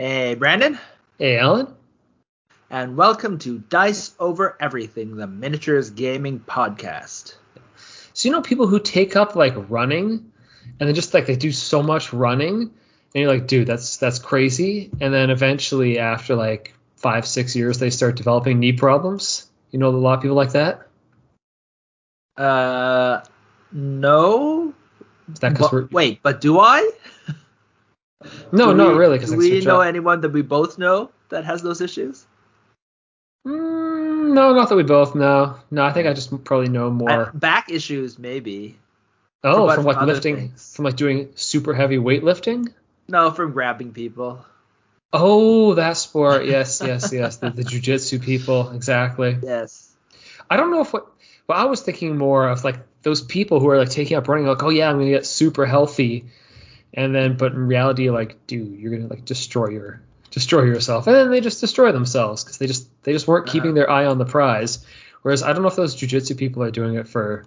Hey, Brandon. Hey, Alan. And welcome to Dice Over Everything, the miniatures gaming podcast. So you know people who take up like running, and then just like they do so much running, and you're like, dude, that's that's crazy. And then eventually, after like five, six years, they start developing knee problems. You know, a lot of people like that. Uh, no. Is that 'cause But- we're wait, but do I? no, Do not we- really. Because Do we know anyone that we both know that has those issues? Mm, no, not that we both know. No, I think I just probably know more. Uh, back issues, maybe. oh, from like lifting, things. from like doing super heavy weightlifting. No, from grabbing people. Oh, that sport. Yes, yes, yes. The, the jujitsu people. Exactly. Yes. I don't know if what. Well, I was thinking more of like those people who are like taking up running, like, oh yeah, I'm gonna get super healthy, and then, but in reality, like, dude, you're gonna like destroy your destroy yourself, and then they just destroy themselves because they just they just weren't Uh-huh. keeping their eye on the prize. Whereas I don't know if those jujitsu people are doing it for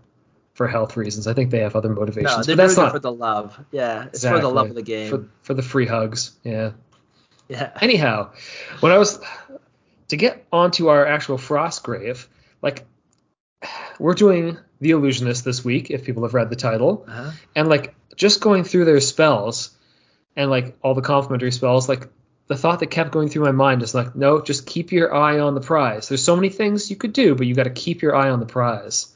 for health reasons. I think they have other motivations. No, they're but that's doing not it for the love. Yeah, it's for the love of the game. for, for the free hugs. Yeah. yeah. Anyhow, when I was to get onto our actual Frostgrave like we're doing The Illusionist this week, if people have read the title, Uh-huh. and like just going through their spells and like all the complimentary spells, like the thought that kept going through my mind is like, no, just keep your eye on the prize. There's so many things you could do, but you got to keep your eye on the prize.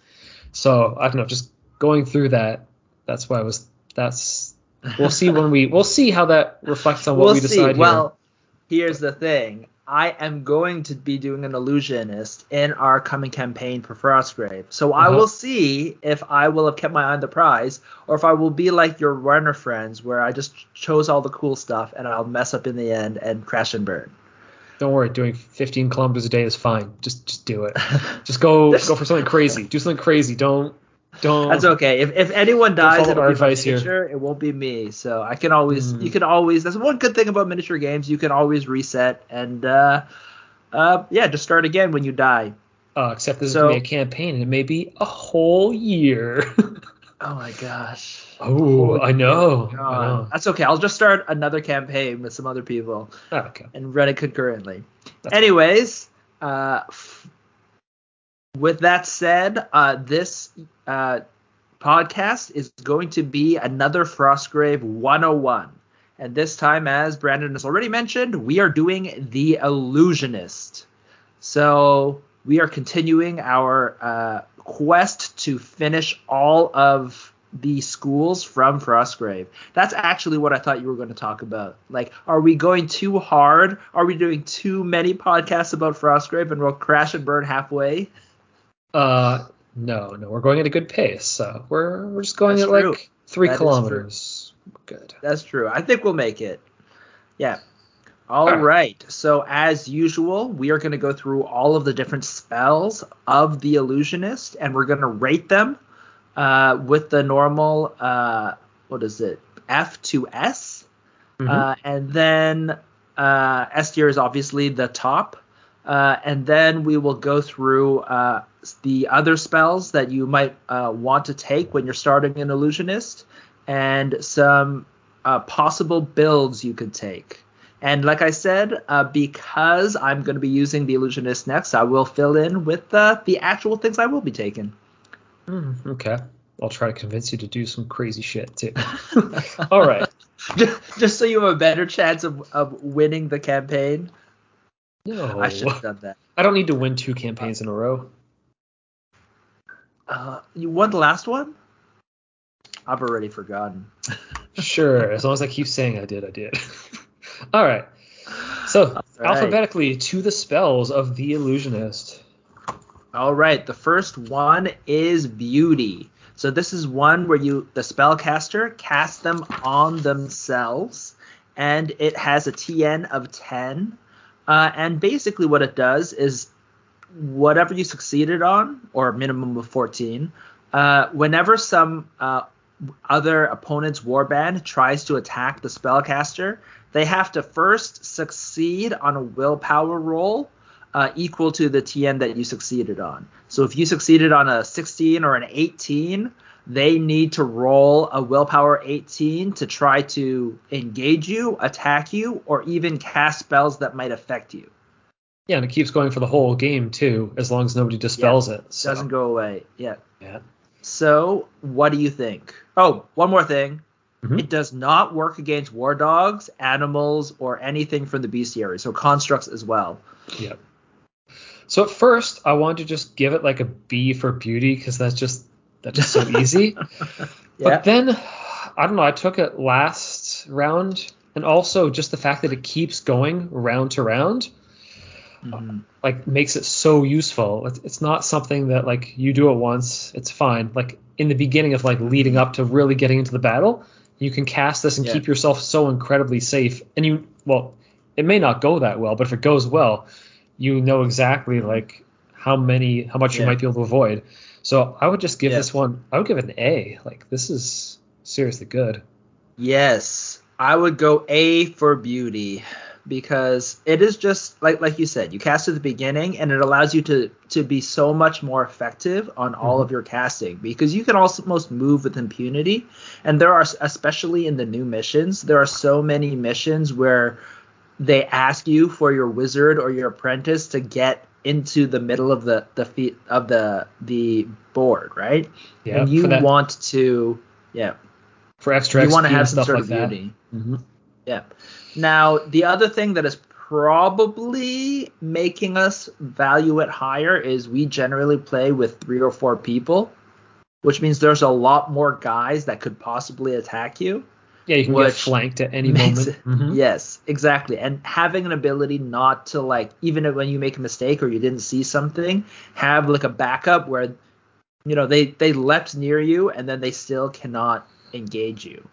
So I don't know, just going through that. That's why I was. That's we'll see when we we'll see how that reflects on what we'll we see. decide here. Well, here's the thing. I am going to be doing an illusionist in our coming campaign for Frostgrave. So I Uh-huh. will see if I will have kept my eye on the prize, or if I will be like your runner friends, where I just chose all the cool stuff and I'll mess up in the end and crash and burn. Don't worry, doing 15 kilometers a day is fine. Just just do it. Just go go for something crazy. Do something crazy. Don't don't. That's okay. If, if anyone dies, it'll be advice here. nature. It won't be me. So I can always, Hmm. you can always. That's one good thing about miniature games. You can always reset and, uh, uh, yeah, just start again when you die. Uh, except this So- is gonna be a campaign, and it may be a whole year. Oh my gosh. oh, I know. I know. That's okay. I'll just start another campaign with some other people Oh, okay. and run it concurrently. That's Anyways, uh, f- with that said, uh, this uh, podcast is going to be another Frostgrave 101. And this time, as Brandon has already mentioned, we are doing The Illusionist. So we are continuing our uh, quest to finish all of the schools from Frostgrave. That's actually what I thought you were going to talk about. Like, are we going too hard? Are we doing too many podcasts about Frostgrave and we'll crash and burn halfway? Uh, no, no, we're going at a good pace. So we're we're just going That's at true. like three That kilometers. Good. That's true. I think we'll make it. Yeah. All Alright. right. So as usual, we are going to go through all of the different spells of the illusionist, and we're going to rate them uh, with the normal. Uh, what is it? F to S, Mhm. uh, and then uh, S tier is obviously the top. Uh, and then we will go through uh, the other spells that you might uh, want to take when you're starting an illusionist, and some uh, possible builds you could take. And like I said, uh, because I'm going to be using the illusionist next, I will fill in with uh, the actual things I will be taking. Mm, okay. I'll try to convince you to do some crazy shit too. All right. just, just so you have a better chance of, of winning the campaign. No. I should have done that. I don't need to win two campaigns in a row. Uh, you won the last one? I've already forgotten. Sure, as long as I keep saying I did, I did. All right. So right. alphabetically to the spells of the illusionist. All right, the first one is beauty. So this is one where you the spellcaster casts them on themselves, and it has a TN of 10. Uh, and basically, what it does is whatever you succeeded on, or minimum of 14, uh, whenever some uh, other opponent's warband tries to attack the spellcaster, they have to first succeed on a willpower roll uh, equal to the TN that you succeeded on. So if you succeeded on a 16 or an 18, they need to roll a willpower 18 to try to engage you, attack you, or even cast spells that might affect you. Yeah, and it keeps going for the whole game too, as long as nobody dispels Yeah, it. So. Doesn't go away. Yeah. Yeah. So, what do you think? Oh, one more thing. Mhm. It does not work against war dogs, animals, or anything from the bestiary. So constructs as well. Yeah. So at first, I wanted to just give it like a B for beauty because that's just that's just so easy. Yeah. But then, I don't know. I took it last round, and also just the fact that it keeps going round to round, Mhm. like makes it so useful. It's, it's not something that like you do it once, it's fine. Like in the beginning of like leading up to really getting into the battle, you can cast this and Yeah. keep yourself so incredibly safe. And you, well, it may not go that well, but if it goes well, you know exactly like how many, how much you might be able to avoid. So I would just give Yeah. this one, I would give it an A. Like this is seriously good. Yes, I would go A for beauty because it is just like like you said, you cast at the beginning and it allows you to to be so much more effective on all mm-hmm. of your casting because you can almost move with impunity and there are especially in the new missions, there are so many missions where they ask you for your wizard or your apprentice to get into the middle of the the feet of the the board, right? Yeah. and you that, want to yeah, for extra you want to have some sort like of that. beauty. Mhm. Yeah. Now, the other thing that is probably making us value it higher is we generally play with three or four people, which means there's a lot more guys that could possibly attack you. Yeah, you can get flanked at any moment. it- Mhm. Yes, exactly. And having an ability not to like even when you make a mistake or you didn't see something, have like a backup where you know they they leapt near you and then they still cannot engage you.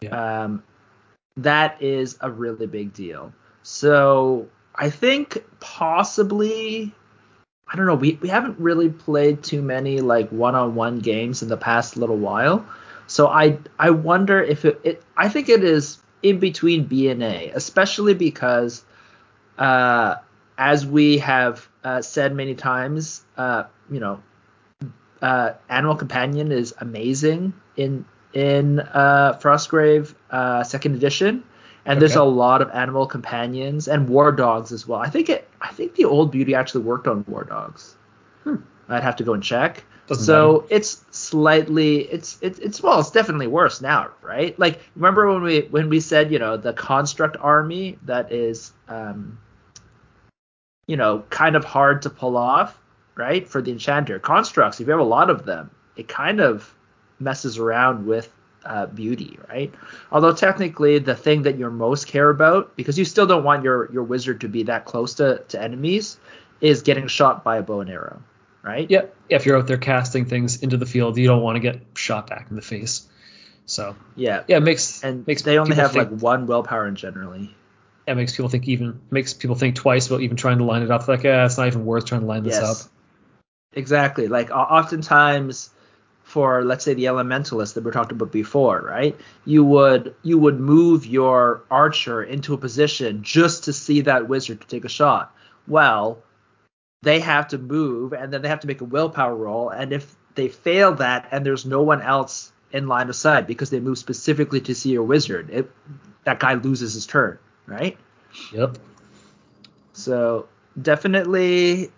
Yeah. Um, that is a really big deal. So I think possibly I don't know. We we haven't really played too many like one-on-one games in the past little while. So I I wonder if it, it I think it is in between B and A, especially because uh, as we have uh, said many times, uh, you know, uh, Animal Companion is amazing in in uh, Frostgrave uh, Second Edition, and there's a lot of animal companions and war dogs as well. I think it I think the old Beauty actually worked on war dogs. Hmm. I'd have to go and check. So it's slightly it's it's it's well it's definitely worse now right? Like remember when we when we said you know the construct army that is um you know kind of hard to pull off right for the enchanter? Constructs if you have a lot of them it kind of messes around with uh, beauty right? Although technically the thing that you're most care about because you still don't want your your wizard to be that close to to enemies is getting shot by a bow and arrow right Yeah, if you're out there casting things into the field, you don't want to get shot back in the face. So yeah yeah, it makes and makes they only have think, like one willpower in generally. yeah, makes people think even makes people think twice about even trying to line it up. Like, yeah, it's not even worth trying to line this Yes, up. exactly. Like oftentimes, for let's say the elementalist that we talked about before, right? You would you would move your archer into a position just to see that wizard to take a shot. Well, they have to move and then they have to make a willpower roll, and if they fail that and there's no one else in line of sight because they move specifically to see your wizard, it, that guy loses his turn, right? Yep. So definitely,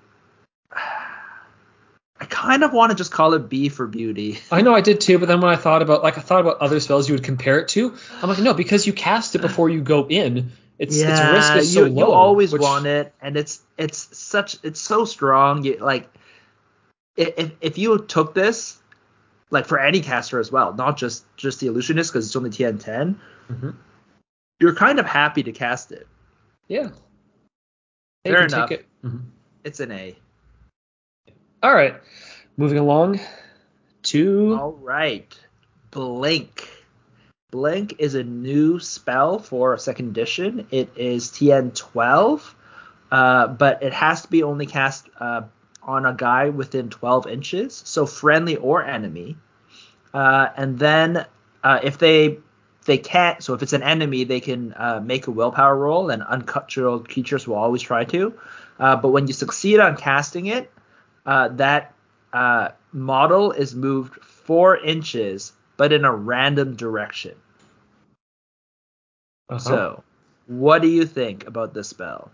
I kind of want to just call it B for beauty. I know I did too, but then when I thought about like I thought about other spells you would compare it to, I'm like, no, because you cast it before you go in, its its risk is so you, low. you always which- want it, and it's it's such it's so strong. You like if if you took this like for any caster as well, not just just the illusionist because it's only TN 10 Mhm. you're kind of happy to cast it. Yeah. Fair enough. it. Mhm. It's an A. All right, moving along to All right. Blink. Blink is a new spell for second edition. It is TN 12, uh, but it has to be only cast uh, on a guy within 12 inches, so friendly or enemy. Uh, and then uh, if they they can't, so if it's an enemy, they can uh, make a willpower roll, and uncontrolled creatures will always try to. Uh, but when you succeed on casting it, that model is moved four inches, but in a random direction. Uh-huh. So, what do you think about this spell?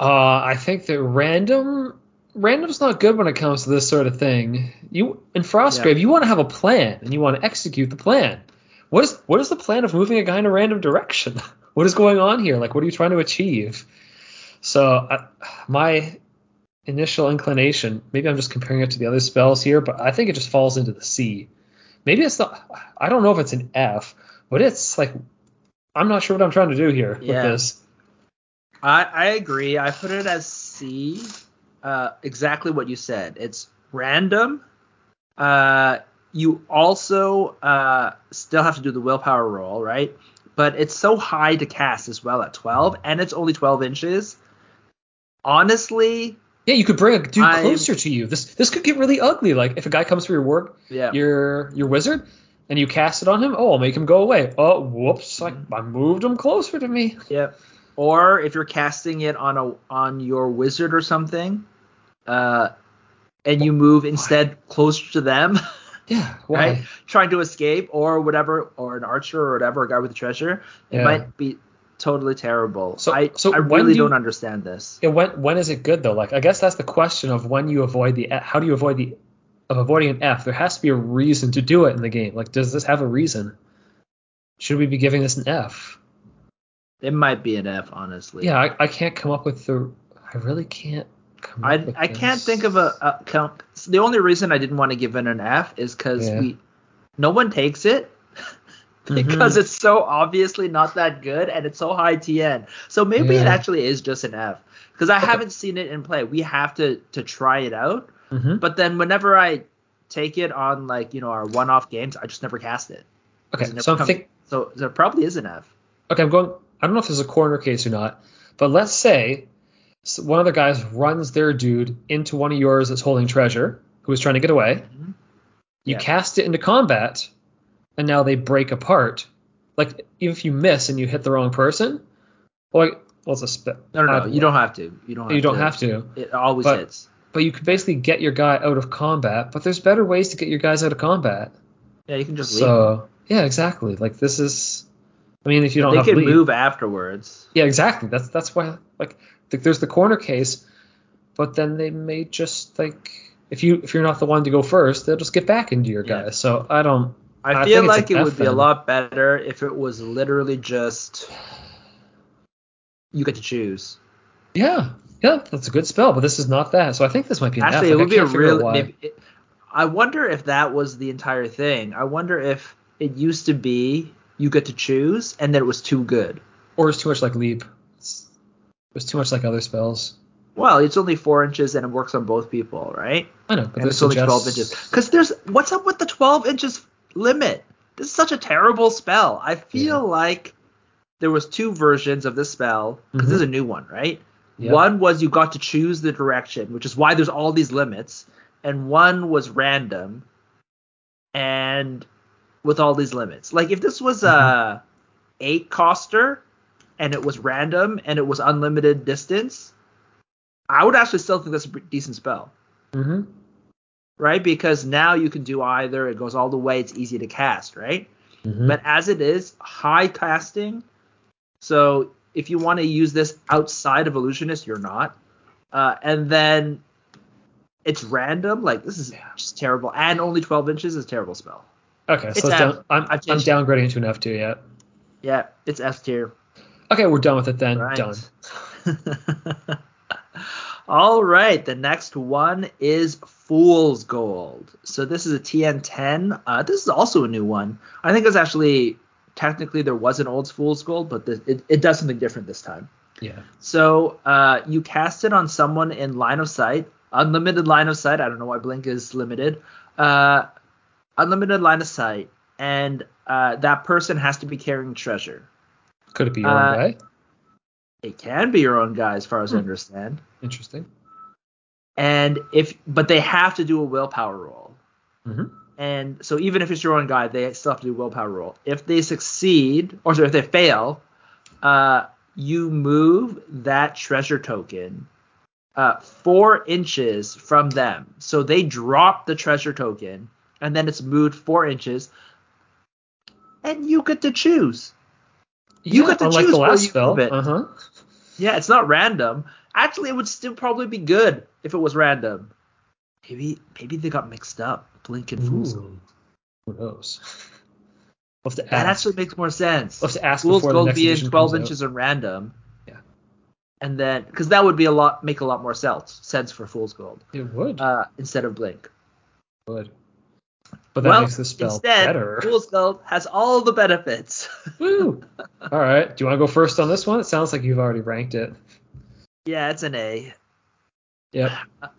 Uh, I think that random random's not good when it comes to this sort of thing. You in Frostgrave, you want to have a plan and you want to execute the plan. What is what is the plan of moving a guy in a random direction? what is going on here? Like, what are you trying to achieve? So, I, my initial inclination, maybe I'm just comparing it to the other spells here, but I think it just falls into the C. Maybe it's not. I don't know if it's an F, but it's like I'm not sure what I'm trying to do here Yeah. with this. I, I agree. I put it as C. Uh, exactly what you said. It's random. Uh, you also uh, still have to do the willpower roll, right? But it's so high to cast as well at 12, and it's only 12 inches. Honestly, Yeah, you could bring a dude I'm- closer to you. This this could get really ugly. Like if a guy comes for your work, yeah. your your wizard, and you cast it on him, oh, I'll make him go away. Oh, whoops! Like Mm-hmm. I moved him closer to me. Yep. Or if you're casting it on a on your wizard or something, uh, and you move instead closer to them, Yeah, why? right? Trying to escape or whatever, or an archer or whatever, a guy with a treasure, it Yeah. might be totally terrible. So- I so I really do don't understand this. Yeah, when when is it good though? Like I guess that's the question of when you avoid the how do you avoid the of avoiding an F? There has to be a reason to do it in the game. Like does this have a reason? Should we be giving this an F? It might be an F, honestly. Yeah, I, I can't come up with the. I really can't. Come I I can't think of a, a count. The only reason I didn't want to give it an F is because Yeah. we no one takes it Mm-hmm. because it's so obviously not that good and it's so high TN. So maybe it actually is just an F because I haven't seen it in play. We have to to try it out, Mhm. but then whenever I take it on like you know our one-off games, I just never cast it. Okay, it so I'm think, So there probably is an F. Okay, I'm going. I don't know if this is a corner case or not, but let's say one of the guys runs their dude into one of yours that's holding treasure, who is trying to get away. Mhm. You Yeah. cast it into combat, and now they break apart. Like if you miss and you hit the wrong person, like, well it's a spit. No, no, no. Uh, you don't have to. You don't. Have You don't to. have to, It always But- hits. but you could basically get your guy out of combat. But there's better ways to get your guys out of combat. Yeah, you can just leave. So yeah, exactly. Like this is. I mean, if you don't they have can lead, move afterwards. Yeah, exactly. That's that's why like th- there's the corner case, but then they may just like if you if you're not the one to go first, they'll just get back into your Yeah. guys. So I don't. I, I feel like it would be a lot better if it was literally just you get to choose. Yeah, yeah, that's a good spell, but this is not that. So I think this might be an Actually, F. it Like, I would be a can't figure out real. Maybe it, I wonder if that was the entire thing. I wonder if it used to be you get to choose, and that it was too good. or it's too much like leap. It's, it's too much like other spells. Well, it's only four inches, and it works on both people, right? I know, but and it's only suggests- 12 inches. Because there's what's up with the 12 inches limit? This is such a terrible spell. I feel Yeah. like there was two versions of this spell because this is Mhm. a new one, right? Yep. One was you got to choose the direction, which is why there's all these limits, and one was random, and with all these limits. Like if this was a eight coster and it was random and it was unlimited distance, I would actually still think that's a decent spell Mhm. Right? Because now you can do either. It goes all the way. It's easy to cast, right? Mhm. But as it is, high casting. So if you want to use this outside of illusionist, you're not. Uh, and then it's random. Like this is just terrible. And only 12 inches is a terrible spell. okay, so down, I'm, I'm downgrading to an F two yet. Yeah, it's F tier. Okay, we're done with it then. Right. Done. All right, the next one is Fool's Gold. So this is a TN10. Uh, this is also a new one. I think it's actually technically there was an old Fool's Gold, but this, it, it does something different this time. Yeah. So uh, you cast it on someone in line of sight, unlimited line of sight. I don't know why Blink is limited. Uh, unlimited line of sight, and uh, that person has to be carrying treasure. Could it be your Uh, own guy? It can be your own guy, as far as I Hmm. understand. Interesting. and if but they have to do a willpower roll Mhm. and so even if it's your own guy they still have to do a willpower roll if they succeed or sorry if they fail uh you move that treasure token uh, four inches from them. So they drop the treasure token, and then it's moved four inches, and you get to choose. You Yeah, get to choose the where last you spell. Uh huh. Yeah, it's not random. Actually, it would still probably be good if it was random. Maybe maybe they got mixed up. Blink and Fool's Gold. Who knows? We'll That actually makes more sense. We'll have to ask Fool's before Gold being 12 comes out. inches and random. Yeah. And then, because that would be a lot, make a lot more sense, sense for Fool's Gold It would. uh, instead of Blink. would. But that well, makes the spell instead, better. Fool's Gold has all the benefits. Woo! All right. Do you want to go first on this one? It sounds like you've already ranked it. yeah, it's an A. Yep.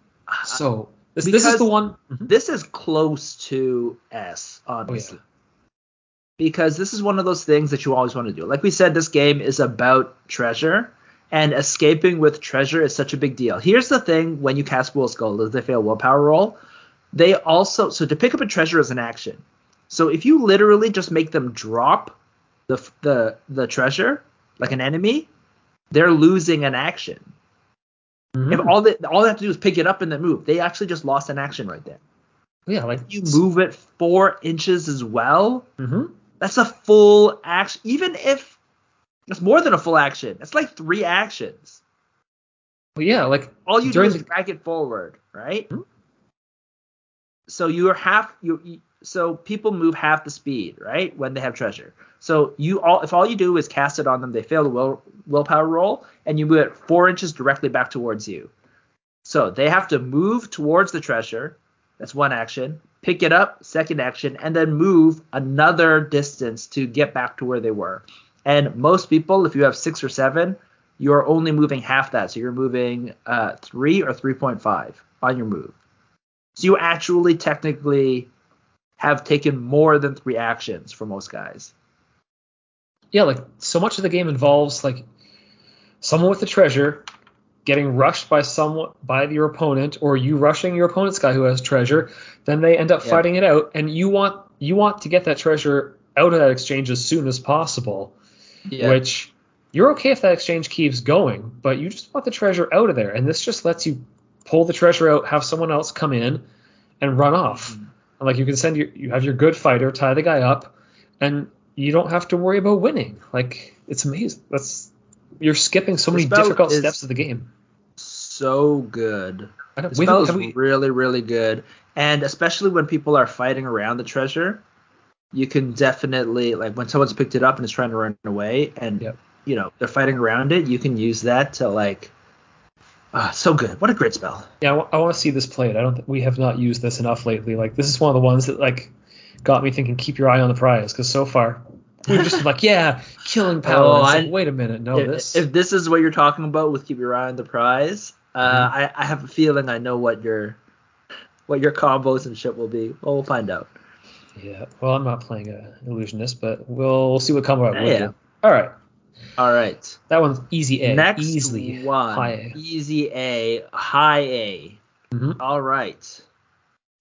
So this, this is the one. Mhm. this is close to S, honestly. Oh, Because this is one of those things that you always want to do. Like we said, this game is about treasure, and escaping with treasure is such a big deal. Here's the thing when you cast Fool's Gold, does they fail willpower roll, they also so to pick up a treasure is an action. So if you literally just make them drop the the the treasure like an enemy, they're losing an action. Mhm. If all they all they have to do is pick it up and then move, they actually just lost an action right there. yeah, like You move it four inches as well. hmm That's a full action. Even if it's more than a full action, it's like three actions. Well, yeah, like All you do is the- drag it forward, right? Mhm. So you're half you. you- So people move half the speed, right, when they have treasure. So you all, if all you do is cast it on them, they fail the will willpower roll, and you move it four inches directly back towards you. So they have to move towards the treasure. That's one action. Pick it up, second action, and then move another distance to get back to where they were. And most people, if you have six or seven, you're only moving half that. So you're moving uh, three or 3.5 on your move. So you actually technically have taken more than three actions for most guys. yeah, like so much of the game involves like someone with the treasure getting rushed by someone by your opponent or you rushing your opponent's guy who has treasure then they end up Yeah. fighting it out and you want you want to get that treasure out of that exchange as soon as possible which you're okay if that exchange keeps going but you just want the treasure out of there and this just lets you pull the treasure out have someone else come in and run off Mhm. and like you can send your you have your good fighter tie the guy up and you don't have to worry about winning like it's amazing that's you're skipping so many difficult steps of the game so good. I don't, The spell is we, really, really good. And especially when people are fighting around the treasure, you can definitely like when someone's picked it up and is trying to run away and Yep. you know, they're fighting around it, you can use that to like ah, so good. What a great spell. yeah I, want to see this played i don't think we have not used this enough lately like this is one of the ones that like got me thinking keep your eye on the prize because so far we've just like yeah killing power Oh, I- like, wait a minute no if, this if this is what you're talking about with keep your eye on the prize, uh, Mm-hmm. I, I have a feeling I know what your what your combos and shit will be. Well, we'll find out. Yeah. Well, I'm not playing a illusionist, but we'll, we'll see what comes out. Yeah. All right. All right. That one's easy A. Next Easily one. high A. Easy A, high A. Mhm. All right.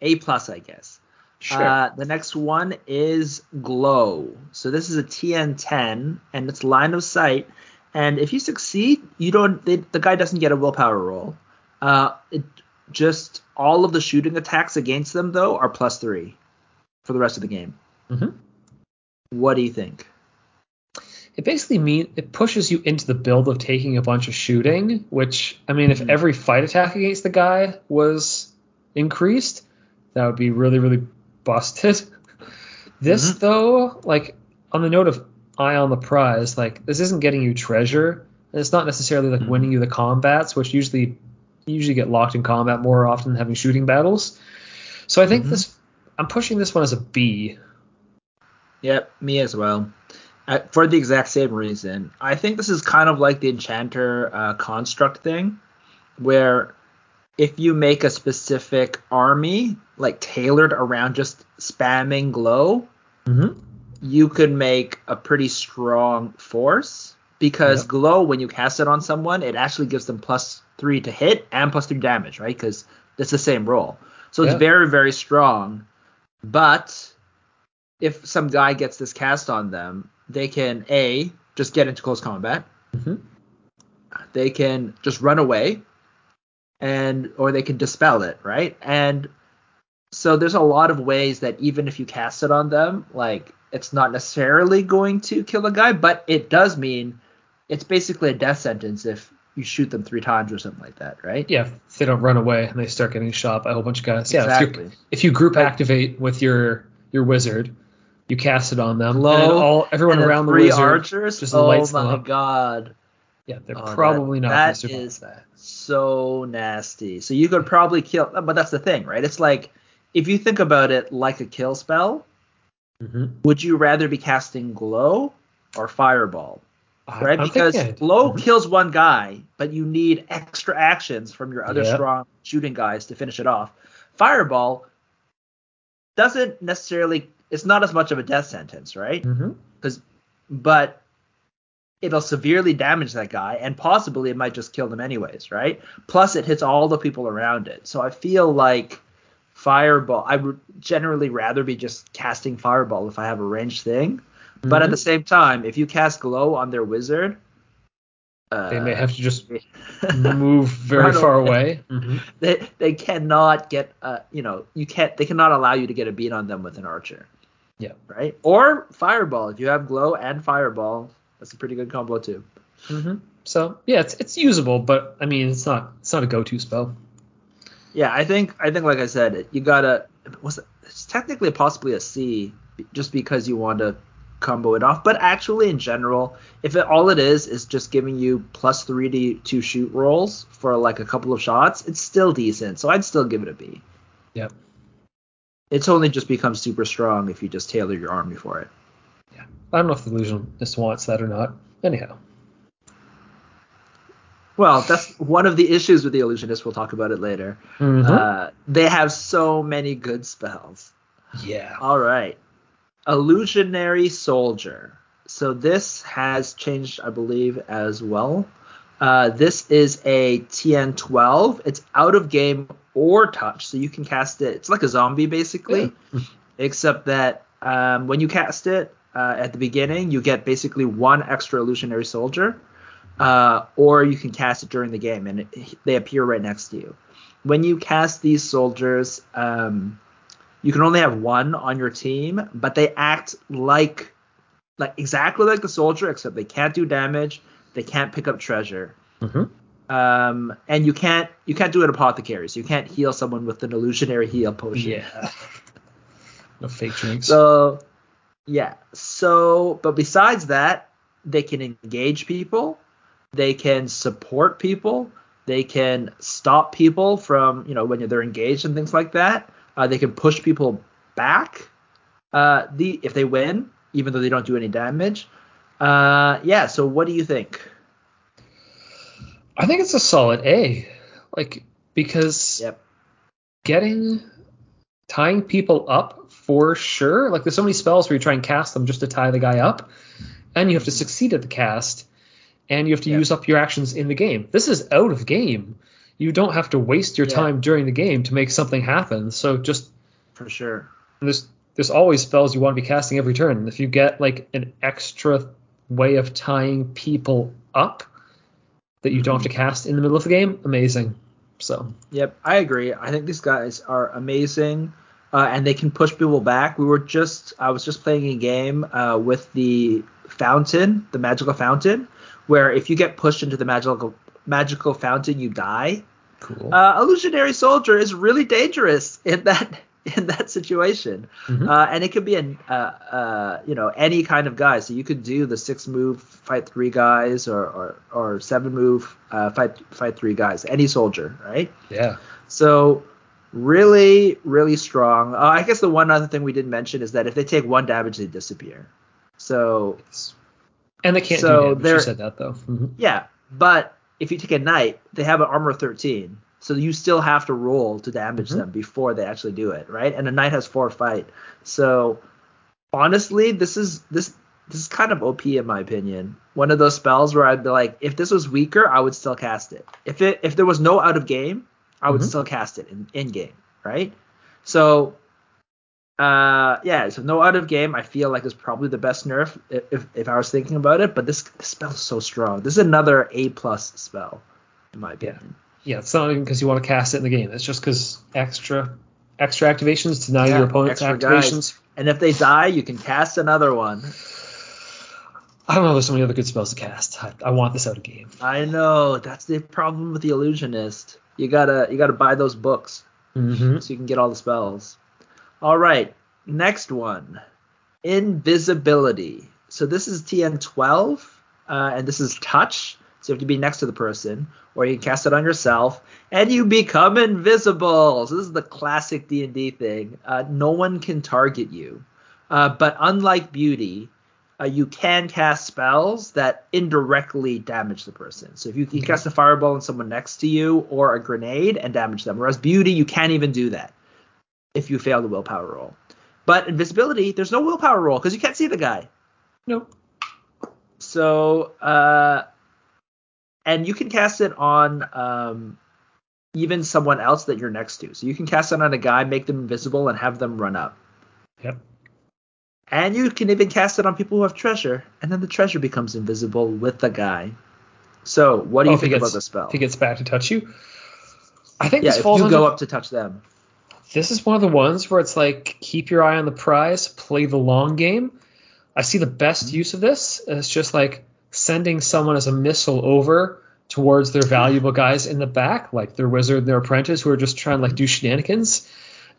A plus, I guess. Sure. Uh, the next one is Glow. So this is a TN10, and it's line of sight. And if you succeed, you don't. They, the guy doesn't get a willpower roll. Uh, it just all of the shooting attacks against them though are plus three for the rest of the game. Mhm. What do you think? It basically mean it pushes you into the build of taking a bunch of shooting, which I mean, if Mhm. every fight attack against the guy was increased, that would be really really busted. This Mhm. though, like on the note of eye on the prize, like this isn't getting you treasure, and it's not necessarily like Mhm. winning you the combats, which usually you usually get locked in combat more often than having shooting battles. So I think Mhm. this I'm pushing this one as a B. Yep, me as well. Uh, for the exact same reason. I think this is kind of like the enchanter uh, construct thing, where if you make a specific army like tailored around just spamming glow, Mm-hmm. you could make a pretty strong force because Yep. glow when you cast it on someone, it actually gives them plus three to hit and plus three damage, right? Because it's the same roll. So it's very very strong. But if some guy gets this cast on them, they can a just get into close combat. Mm-hmm. They can just run away, and or they can dispel it, right? And so there's a lot of ways that even if you cast it on them, like it's not necessarily going to kill a guy, but it does mean it's basically a death sentence if you shoot them three times or something like that, right? Yeah, if they don't run away and they start getting shot by a whole bunch of guys. Yeah, if, Exactly. you if you group activate with your your wizard, you cast it on them. Low, and all everyone and around the three wizard. archers. just oh lights them my god. Yeah, they're Oh, that- probably not that going to is- that. so nasty. So you could probably kill, but that's the thing, right? It's like if you think about it like a kill spell, Mm-hmm. would you rather be casting glow or fireball? Right? I'm because glow Mhm. kills one guy, but you need extra actions from your other Yeah. strong shooting guys to finish it off. Fireball doesn't necessarily it's not as much of a death sentence, right? Mhm. but it'll severely damage that guy and possibly it might just kill them anyways right plus it hits all the people around it so i feel like fireball i would generally rather be just casting fireball if i have a ranged thing but at Mhm. the same time if you cast glow on their wizard uh, they may have to just move very far away. Mhm. they, they cannot get uh you know you can't they cannot allow you to get a beat on them with an archer Yeah. right or fireball if you have glow and fireball that's a pretty good combo too hmm So yeah, it's it's usable, but I mean it's not it's not a go-to spell. Yeah, I think I think like I said, you gotta was it, it's technically possibly a C just because you want to combo it off, but actually in general, if it all it is is just giving you plus three to to shoot rolls for like a couple of shots, it's still decent. So I'd still give it a B. Yep. It's only just becomes super strong if you just tailor your army for it. Yeah. I don't know if the illusionist wants that or not. Anyhow. Well, that's one of the issues with the illusionist. We'll talk about it later. Mhm. Uh, they have so many good spells. yeah. All right. Illusionary Soldier. So this has changed, I believe, as well. Uh, this is a TN12. It's out of game or touch, so you can cast it. It's like a zombie, basically, except that um, when you cast it uh, at the beginning, you get basically one extra Illusionary Soldier, uh, or you can cast it during the game, and it, they appear right next to you. When you cast these soldiers, um, you can only have one on your team, but they act like like exactly like the soldier, except they can't do damage, they can't pick up treasure. Mhm. Um, and you can't you can't do an apothecary, so you can't heal someone with an illusionary heal potion. Yeah. no fake drinks. So yeah. So but besides that, they can engage people, they can support people, they can stop people from, you know, when they're engaged and things like that. Uh, they can push people back. Uh, the if they win, even though they don't do any damage. Uh, yeah. So what do you think? I think it's a solid A. Like because Yep. getting tying people up for sure. Like there's so many spells where you try and cast them just to tie the guy up, and you have to succeed at the cast, and you have to Yeah. use up your actions in the game. This is out of game. You don't have to waste your Yeah. time during the game to make something happen. So just For sure. there's there's always spells you want to be casting every turn. If you get like an extra way of tying people up that you don't have to cast in the middle of the game, amazing. So Yep, I agree. I think these guys are amazing, uh, and they can push people back. We were just, I was just playing a game uh, with the fountain, the magical fountain, where if you get pushed into the magical magical fountain, you die. cool. Uh, illusionary soldier is really dangerous in that in that situation, Mhm. uh, and it could be an uh, uh, you know any kind of guy. So you could do the six move fight three guys, or or, or seven move uh, fight fight three guys. Any soldier, right? yeah. So really, really strong. Uh, I guess the one other thing we didn't mention is that if they take one damage, they disappear. So And they can't So do damage. You said that though. Mhm. yeah, but if you take a knight, they have an armor 13, so you still have to roll to damage Mhm. them before they actually do it, right? And a knight has four fight. So honestly, this is this this is kind of OP in my opinion. One of those spells where I'd be like, if this was weaker, I would still cast it. If it if there was no out of game, I would Mhm. still cast it in, in game, right? So uh yeah, so no out of game I feel like is probably the best nerf if if, if I was thinking about it, but this this spell is so strong. This is another A plus spell, in my opinion. Yeah, it's not even because you want to cast it in the game. It's just because extra extra activations deny Yeah, your opponent's activations. And if they die, you can cast another one. I don't know. There's so many other good spells to cast. I, I want this out of game. I know that's the problem with the illusionist. You gotta you gotta buy those books Mm-hmm. so you can get all the spells. All right, next one, invisibility. So this is TN12, uh, and this is touch. So you have to be next to the person, or you can cast it on yourself, and you become invisible. So this is the classic D and D thing. Uh, no one can target you, uh, but unlike beauty, uh, you can cast spells that indirectly damage the person. So if you can cast a fireball on someone next to you or a grenade and damage them, whereas beauty you can't even do that if you fail the willpower roll. But invisibility, there's no willpower roll because you can't see the guy. Nope. So uh, and you can cast it on um, even someone else that you're next to. So you can cast it on a guy, make them invisible, and have them run up. Yep. And you can even cast it on people who have treasure, and then the treasure becomes invisible with the guy. So, what do Oh, you if think gets- about the spell? If he gets back to touch you, I think yeah, this if falls you under, go up to touch them. This is one of the ones where it's like keep your eye on the prize, play the long game. I see the best Mm-hmm. use of this is just like sending someone as a missile over towards their valuable guys in the back, like their wizard and their apprentice who are just trying to like do shenanigans,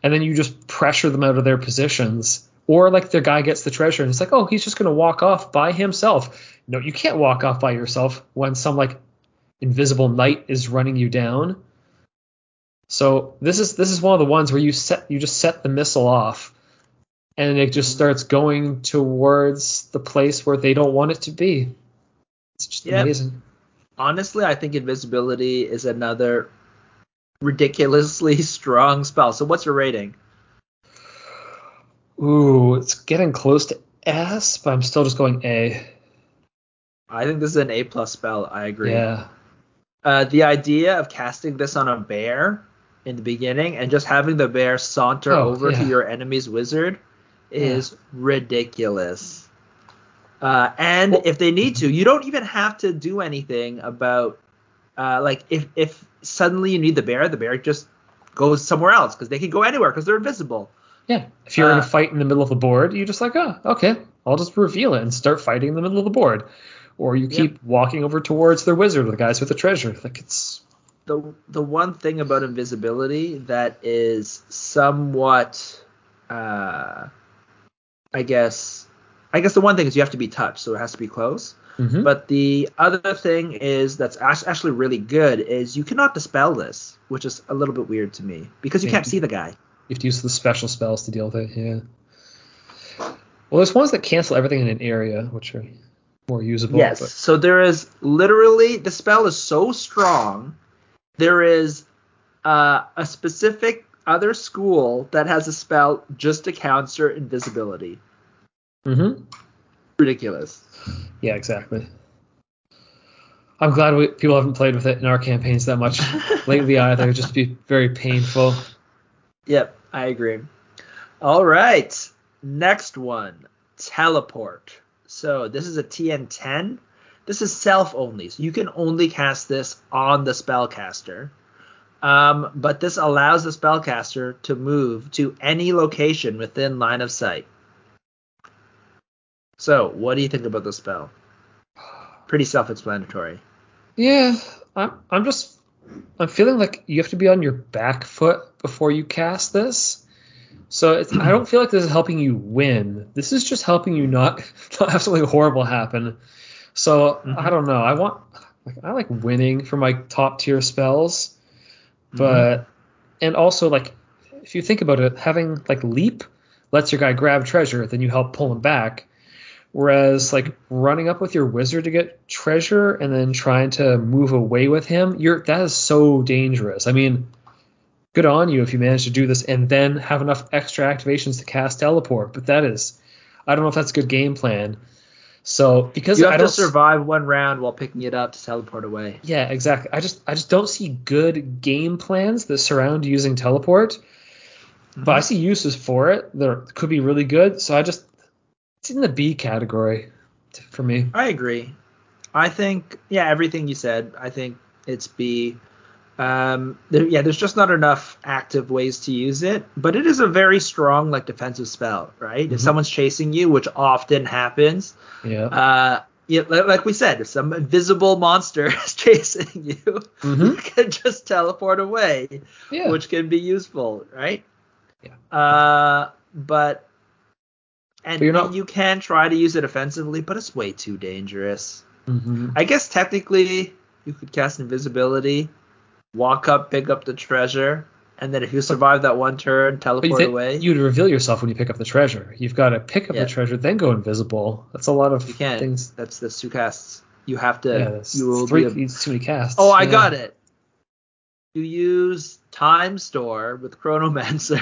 and then you just pressure them out of their positions. Or like their guy gets the treasure and it's like, oh, he's just gonna walk off by himself. No, you can't walk off by yourself when some like invisible knight is running you down. So this is this is one of the ones where you set you just set the missile off, and it just starts going towards the place where they don't want it to be. It's just Yep. amazing. Honestly, I think invisibility is another ridiculously strong spell. So, what's your rating? Ooh, it's getting close to S, but I'm still just going A. I think this is an A plus spell. I agree. Yeah. Uh, the idea of casting this on a bear in the beginning and just having the bear saunter Oh, over yeah. to your enemy's wizard is ridiculous. Uh, and Well- if they need to, you don't even have to do anything about uh, like if if suddenly you need the bear, the bear just goes somewhere else because they can go anywhere because they're invisible. Yeah. If you're in Uh, a fight in the middle of the board, you're just like, oh, okay, I'll just reveal it and start fighting in the middle of the board. Or you keep walking over towards their wizard, the guys with the treasure. Like it's the the one thing about invisibility that is somewhat uh I guess I guess the one thing is you have to be touched, so it has to be close. Mhm. But the other thing is that's actually really good is you cannot dispel this, which is a little bit weird to me because you Yeah. can't see the guy. You have to use the special spells to deal with it. Yeah. Well, there's ones that cancel everything in an area, which are more usable. Yes. but- So there is literally the spell is so strong. There is uh, a specific other school that has a spell just to counter invisibility. Mhm. Ridiculous. Yeah, exactly. I'm glad we, people haven't played with it in our campaigns that much lately either. It'd just be very painful. Yep, I agree. All right. Next one, teleport. So this is a TN10. This is self only, so you can only cast this on the spellcaster. Um, but this allows the spellcaster to move to any location within line of sight. So, what do you think about the spell? Pretty self-explanatory. Yeah, I'm, I'm just, I'm feeling like you have to be on your back foot before you cast this. So it's, I don't feel like this is helping you win. This is just helping you not, not have something horrible happen. So Mhm. I don't know. I want, like, I like winning for my top tier spells, but and also like if you think about it, having like leap lets your guy grab treasure, then you help pull him back. Whereas like running up with your wizard to get treasure and then trying to move away with him, you're that is so dangerous. I mean, good on you if you manage to do this and then have enough extra activations to cast teleport, but that is I don't know if that's a good game plan. So because You I have don't to survive one round while picking it up to teleport away. yeah, exactly. I just I just don't see good game plans that surround using teleport. But I mm-hmm. see uses for it that could be really good. So I just it's in the B category for me. I agree. I think yeah, everything you said. I think it's B. Um, there, yeah, there's just not enough active ways to use it, but it is a very strong like defensive spell, right? Mhm. If someone's chasing you, which often happens, Yeah. uh, yeah, like we said, if some invisible monster is chasing you, you Mhm. can just teleport away, Yeah. which can be useful, right? Yeah. Uh, but and not- you can try to use it offensively, but it's way too dangerous. Mhm. I guess technically you could cast invisibility, walk up, pick up the treasure, and then if you survive that one turn, teleport you thi- away. you'd reveal yourself when you pick up the treasure. You've got to pick up Yeah. the treasure, then go invisible. That's a lot of You can't. things. That's the two casts. You have to. Yeah, you will three. be a- too many casts. Oh, I Yeah. got it. You use Time Store with Chronomancer.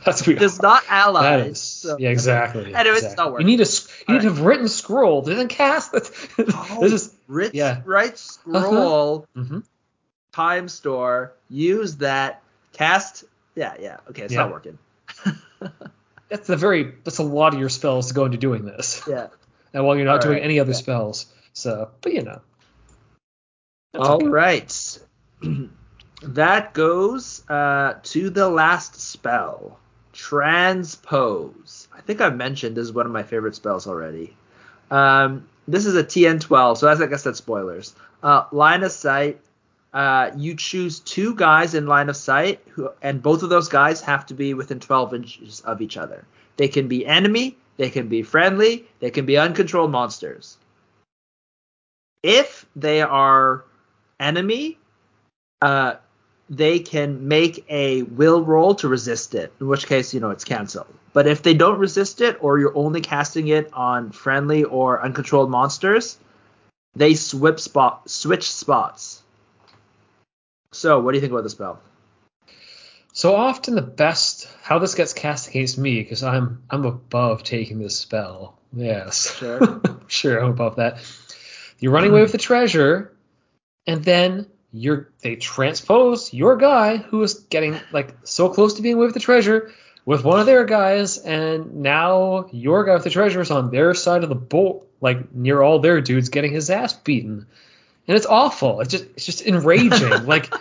That's weird. Does not ally. Is, so- yeah, exactly. Anyway, it's exactly. not You need a s- you need to have written scroll, then cast. Oh, this is Rich, yeah. write scroll hmm time store. Use that. Cast. Yeah, yeah. Okay, it's Yeah. not working. that's a very that's a lot of your spells to go into doing this. Yeah. And while you're not doing Alright, any other yeah. spells, so but you know. That's All okay. right. that goes uh, to the last spell, transpose. I think I've mentioned this is one of my favorite spells already. Um, this is a TN12, so that's, I guess that's spoilers. Uh, line of sight. Uh, you choose two guys in line of sight, who, and both of those guys have to be within 12 inches of each other. They can be enemy, they can be friendly, they can be uncontrolled monsters. If they are enemy, uh, they can make a will roll to resist it, in which case, you know, it's canceled. But if they don't resist it, or you're only casting it on friendly or uncontrolled monsters, they swip spot switch spots. So, what do you think about the spell? So often the best how this gets cast against me because I'm I'm above taking this spell. Yes. Sure. sure, I'm above that. You're running away with the treasure, and then you're they transpose your guy who is getting like so close to being with the treasure with one of their guys, and now your guy with the treasure is on their side of the boat, like near all their dudes getting his ass beaten. And it's awful. It's just it's just enraging. like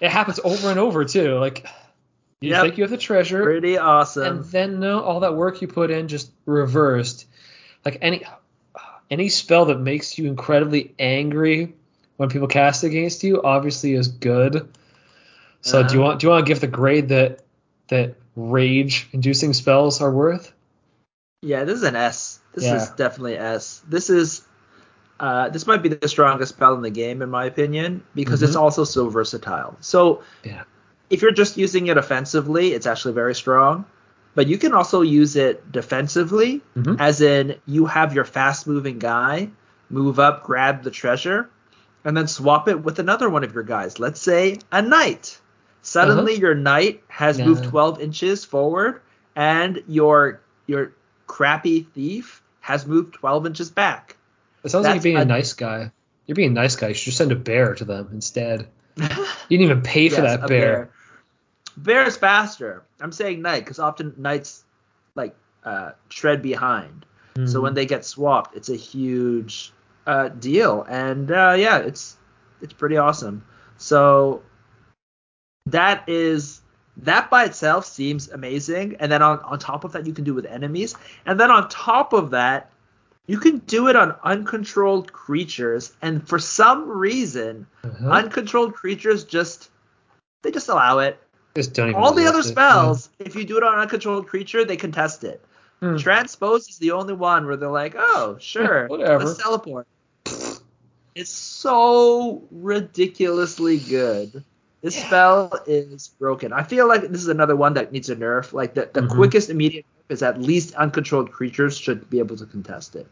it happens over and over too. Like you Yep. think you have the treasure, Pretty awesome. and then no, all that work you put in just reversed. Like any any spell that makes you incredibly angry when people cast against you, obviously is good. So do you Uh-huh. want do you want to give the grade that that rage inducing spells are worth? Yeah, this is an S. This Yeah. is definitely S. This is uh, this might be the strongest spell in the game in my opinion because it's Mhm. also so versatile. So Yeah. if you're just using it offensively, it's actually very strong. But you can also use it defensively, Mhm. as in you have your fast moving guy move up, grab the treasure, and then swap it with another one of your guys. Let's say a knight. Suddenly your knight has moved 12 inches forward, and your your crappy thief has moved 12 inches back. It sounds like you're being a, nice guy. You're being a nice guy. You should just send a bear to them instead. You didn't even pay for Yes, that a bear. Bear is faster. I'm saying knight because often knights like uh, tread behind. So Mhm. when they get swapped, it's a huge uh, deal, and uh, yeah, it's it's pretty awesome. So that is that by itself seems amazing, and then on on top of that, you can do with enemies, and then on top of that, you can do it on uncontrolled creatures, and for some reason, Uh-huh. uncontrolled creatures just they just allow it. Just don't even All the other it. spells, if you do it on an uncontrolled creature, they contest it. Hmm. Transpose is the only one where they're like, oh, sure, whatever. let's teleport. It's so ridiculously good. This Yeah. spell is broken. I feel like this is another one that needs a nerf. Like the, the Mhm. quickest immediate nerf is at least uncontrolled creatures should be able to contest it.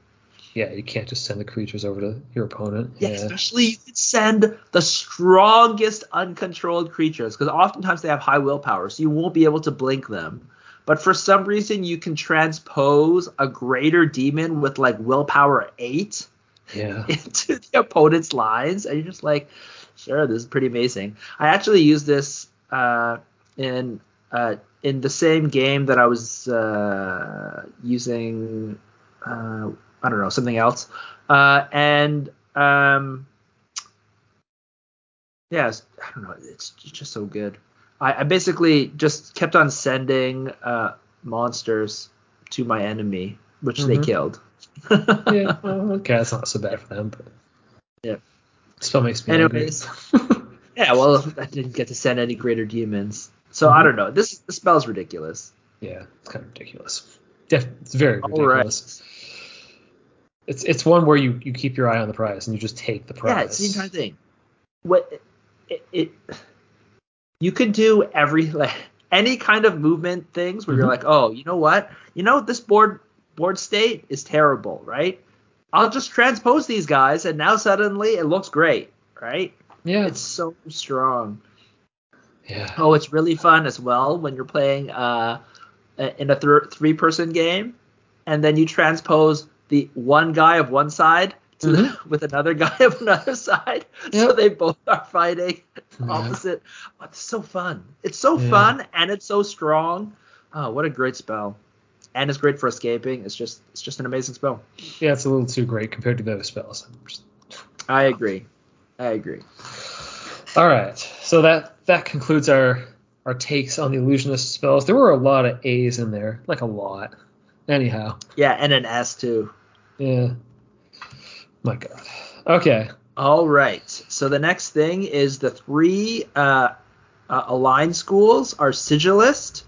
Yeah, you can't just send the creatures over to your opponent. Yeah, Yeah. especially you could send the strongest uncontrolled creatures because oftentimes they have high willpower, so you won't be able to blink them. But for some reason, you can transpose a greater demon with like willpower eight Yeah. into the opponent's lines, and you're just like, sure, this is pretty amazing. I actually used this uh, in uh, in the same game that I was uh, using. Uh, I don't know something else, uh, and um, yeah, it's, I don't know. It's just so good. I, I basically just kept on sending uh, monsters to my enemy, which they Mhm. killed. Yeah, well, okay, that's not so bad for them, but Yeah. Still makes me Anyways. Yeah, well, I didn't get to send any greater demons. So I Mhm. don't know. This this spell's ridiculous. Yeah, it's kind of ridiculous. Def- it's very ridiculous. right. It's it's one where you, you keep your eye on the prize and you just take the prize. Yeah, it's the entire thing. What it, it you could do every like any kind of movement things where you're Mhm. like, oh, you know what? You know this board board state is terrible, right? I'll just transpose these guys, and now suddenly it looks great, right? Yeah. It's so strong. yeah. Oh, it's really fun as well when you're playing uh, in a th- three-person game, and then you transpose the one guy of one side to the, with another guy of another side, so Mm-hmm. They both are fighting Yeah. opposite. Oh, it's so fun. It's so Yeah. fun, and it's so strong. Oh, what a great spell! And it's great for escaping. It's just, it's just an amazing spell. Yeah, it's a little too great compared to the other spells. I agree. I agree. All right, so that that concludes our our takes on the illusionist spells. There were a lot of A's in there, like a lot. Anyhow, Yeah, and an S too. yeah. My God. Okay. All right. So the next thing is the three uh, uh, aligned schools are Sigilist,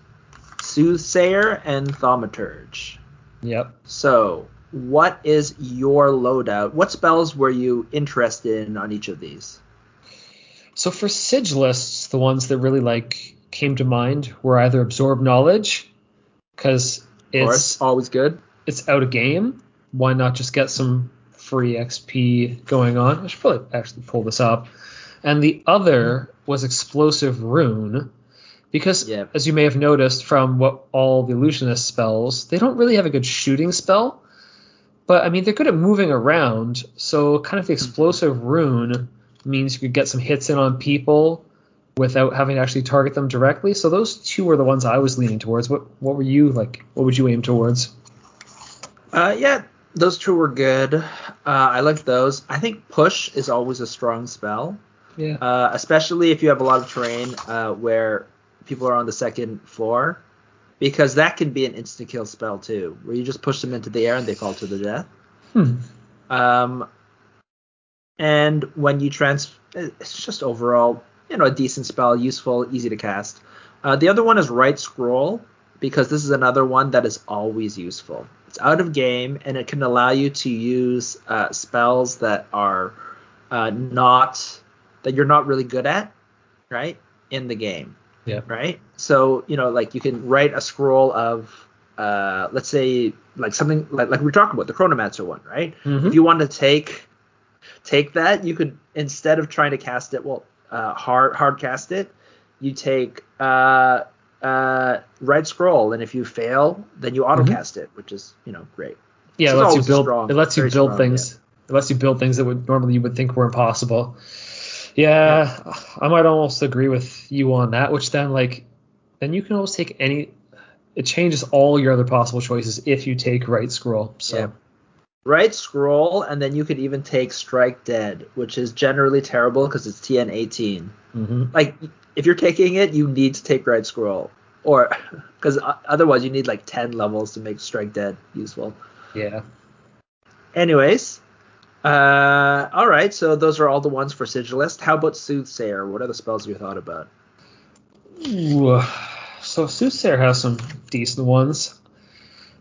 Soothsayer, and Thaumaturge. Yep. So what is your loadout? What spells were you interested in on each of these? So for sigilists, the ones that really like came to mind were either absorb knowledge, because it's always good. it's out of game. Why not just get some free XP going on? I should probably actually pull this up. And the other was explosive rune, because Yeah. as you may have noticed from what all the illusionist spells, they don't really have a good shooting spell. But I mean, they're good at moving around, so kind of the explosive rune means you could get some hits in on people without having to actually target them directly. So those two were the ones I was leaning towards. What what were you like? What would you aim towards? Uh, yeah, those two were good. Uh, I like those. I think push is always a strong spell. Yeah. uh, especially if you have a lot of terrain uh, where people are on the second floor, because that can be an instant kill spell too, where you just push them into the air and they fall to the death. Hmm. Um, and when you trans, it's just overall, you know, a decent spell, useful, easy to cast. Uh, the other one is write scroll because this is another one that is always useful. It's out of game and it can allow you to use uh, spells that are uh, not that you're not really good at, right, in the game Yeah. right? So you know, like you can write a scroll of, uh, let's say, like something like like we were talking about the Chronomancer one, right? Mhm. If you want to take take that, you could instead of trying to cast it, well, uh, hard hard cast it, you take uh, uh, write scroll, and if you fail, then you auto cast it, which is you know great. Yeah, it This is lets you build. strong, it lets you build strong, things. It lets you build things that would normally you would think were impossible. Yeah, I might almost agree with you on that. Which then, like, then you can almost take any. It changes all your other possible choices if you take write scroll. So Yeah. Write scroll, and then you could even take Strike Dead, which is generally terrible because it's TN 18. mhm. like if you're taking it, you need to take write scroll, or because otherwise you need like 10 levels to make strike dead useful. yeah, Anyways, uh, all right, so those are all the ones for sigilist. How about soothsayer? What are the spells you thought about? Ooh. So Soothsayer has some decent ones.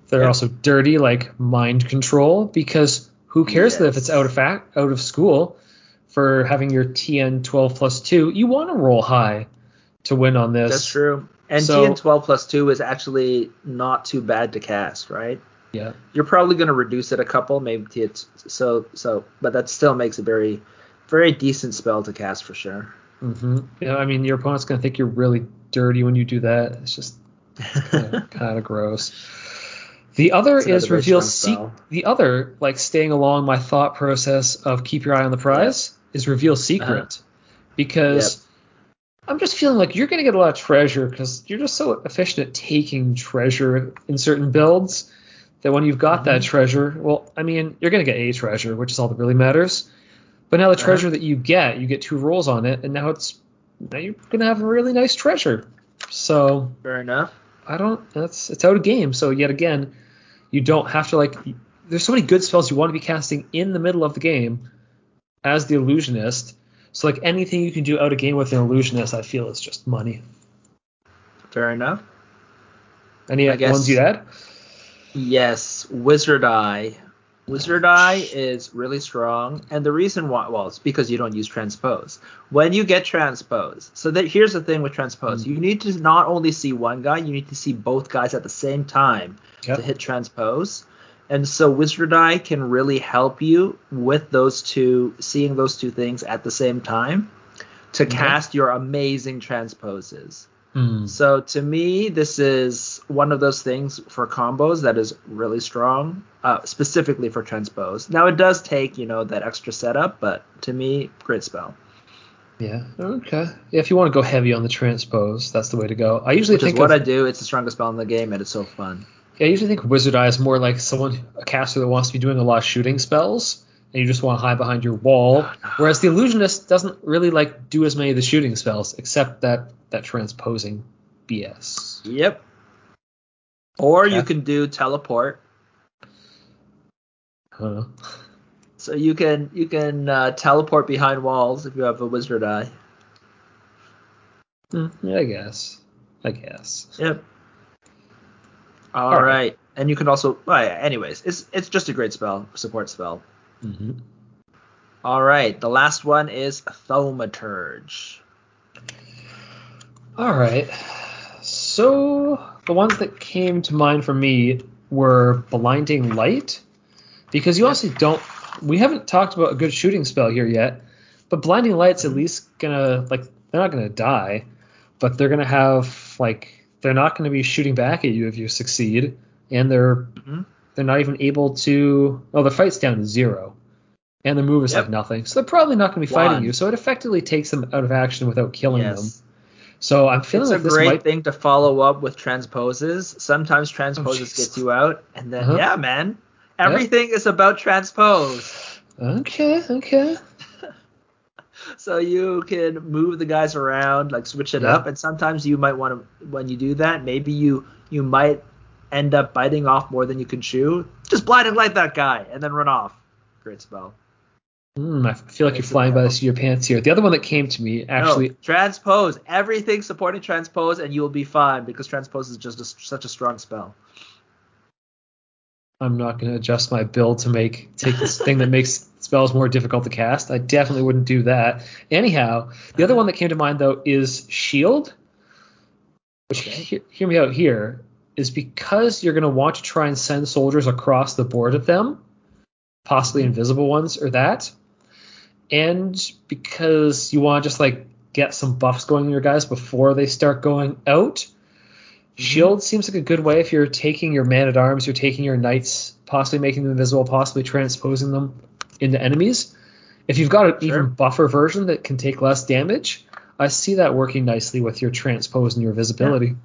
They're Yeah. also dirty, like mind control, because who cares if it's out of fact out of school for having your TN 12 plus two? You want to roll high to win on this. That's true. And So- TN 12 plus 2 is actually not too bad to cast, right? Yeah. You're probably going to reduce it a couple, maybe to it's so so, but that still makes a very very decent spell to cast for sure. hmm Yeah. I mean, your opponent's gonna think you're really dirty when you do that. It's just kind of gross. The other is reveal spell. The other, like staying along my thought process of keep your eye on the prize, is reveal secret, Uh-huh. because I'm just feeling like you're gonna get a lot of treasure because you're just so efficient at taking treasure in certain builds that when you've got that Mm-hmm. treasure, well, I mean, you're gonna get a treasure, which is all that really matters. But now the Uh-huh. treasure that you get, you get two rolls on it, and now it's now you're gonna have a really nice treasure. So Fair enough. I don't. That's it's out of game. So yet again, you don't have to like. There's so many good spells you want to be casting in the middle of the game as the illusionist. So like anything you can do out of game with an illusionist, I feel is just money. Fair enough. Any I guess- ones you add? Yes, Wizard Eye. Wizard Eye is really strong, and the reason why, well, it's because you don't use transpose. When you get transpose, so that here's the thing with transpose: Hmm. you need to not only see one guy, you need to see both guys at the same time Yep. to hit transpose. And so Wizard Eye can really help you with those two, seeing those two things at the same time, to Okay. cast your amazing transposes. Hmm. So to me, this is one of those things for combos that is really strong, uh, specifically for transpose. Now it does take you know that extra setup, but to me, great spell. Yeah. Okay. Yeah, if you want to go heavy on the transpose, that's the way to go. I usually Which is think what of, I do. It's the strongest spell in the game, and it's so fun. yeah, I usually think Wizard Eye is more like someone a caster that wants to be doing a lot of shooting spells, and you just want to hide behind your wall. Whereas the illusionist doesn't really like do as many of the shooting spells, except that that transposing BS. Yep. Or you can do teleport. Huh. So you can you can uh, teleport behind walls if you have a wizard eye. Yeah, I guess. I guess. Yep. All All right. right. And you can also, well, yeah, anyways, it's it's just a great spell, support spell. Hmm All right, the last one is Thaumaturge. All right. So the ones that came to mind for me were blinding light, because you also don't. We haven't talked about a good shooting spell here yet, but blinding light's at least gonna like they're not gonna die, but they're gonna have like they're not gonna be shooting back at you if you succeed, and they're Mhm. They're not even able to. Oh, the fight's down to zero, and the move is Yep. like nothing, so they're probably not gonna be fighting you. So it effectively takes them out of action without killing them. Yes. So I'm feeling It's a this great might. thing to follow up with transposes. Sometimes transposes jeez. gets you out, and then Uh-huh. yeah, man, everything is about transpose. Okay, okay. So you can move the guys around, like switch it up, and sometimes you might want to. When you do that, maybe you you might end up biting off more than you can chew. Just blinding light that guy and then run off. Great spell. Hmm, I feel like you're flying by the seat of your pants here. The other one that came to me actually. no, transpose everything supporting transpose, and you will be fine because transpose is just a, such a strong spell. I'm not going to adjust my build to make take this thing that makes spells more difficult to cast. I definitely wouldn't do that. Anyhow, the other one that came to mind though is shield. Which Okay. he- hear me out here is because you're going to want to try and send soldiers across the board at them, possibly mm-hmm. invisible ones or that, and because you want to just like get some buffs going in your guys before they start going out. Mm-hmm. Shield seems like a good way if you're taking your man at arms, you're taking your knights, possibly making them invisible, possibly transposing them into enemies. If you've got an Sure. even buffer version that can take less damage, I see that working nicely with your transpose and your visibility.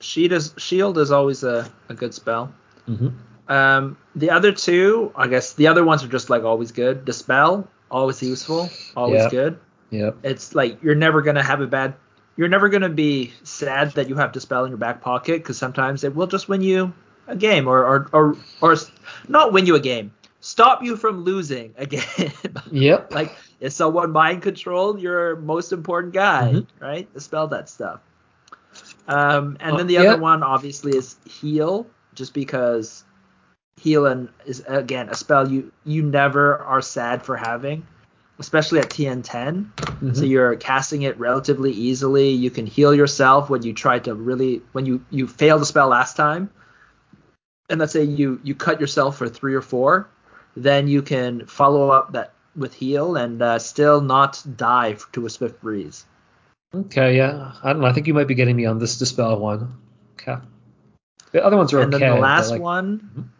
Shield is shield is always a, a good spell. hmm Um, the other two, I guess the other ones are just like always good. Dispel, always useful, always Yeah. good. Yep. It's like you're never gonna have a bad. You're never gonna be sad that you have Dispel in your back pocket because sometimes it will just win you a game or or or or not win you a game, stop you from losing a game. Yep. like if someone mind controlled your most important guy, Mhm. right? Dispel that stuff. Um, and Uh, then the yeah. other one obviously is heal, just because heal and is again a spell you you never are sad for having, especially at TN10. Mhm. So you're casting it relatively easily. You can heal yourself when you try to really when you you fail the spell last time, and let's say you you cut yourself for three or four, then you can follow up that with heal and uh, still not die to a swift breeze. Okay, yeah. I don't know. I think you might be getting me on this dispel one. Okay. The other ones are and okay. And then the last like- one,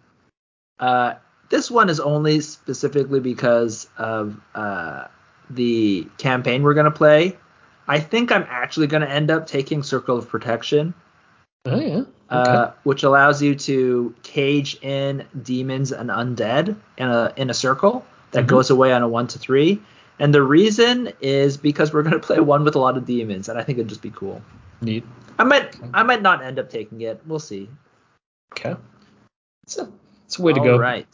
uh, this one is only specifically because of uh, the campaign we're gonna play. I think I'm actually gonna end up taking Circle of Protection. Oh yeah. Okay. uh, which allows you to cage in demons and undead in a in a circle that Mhm. goes away on a one to three. And the reason is because we're going to play one with a lot of demons, and I think it'd just be cool. Neat. I might I might not end up taking it. We'll see. Okay. It's a, it's a way to go. right.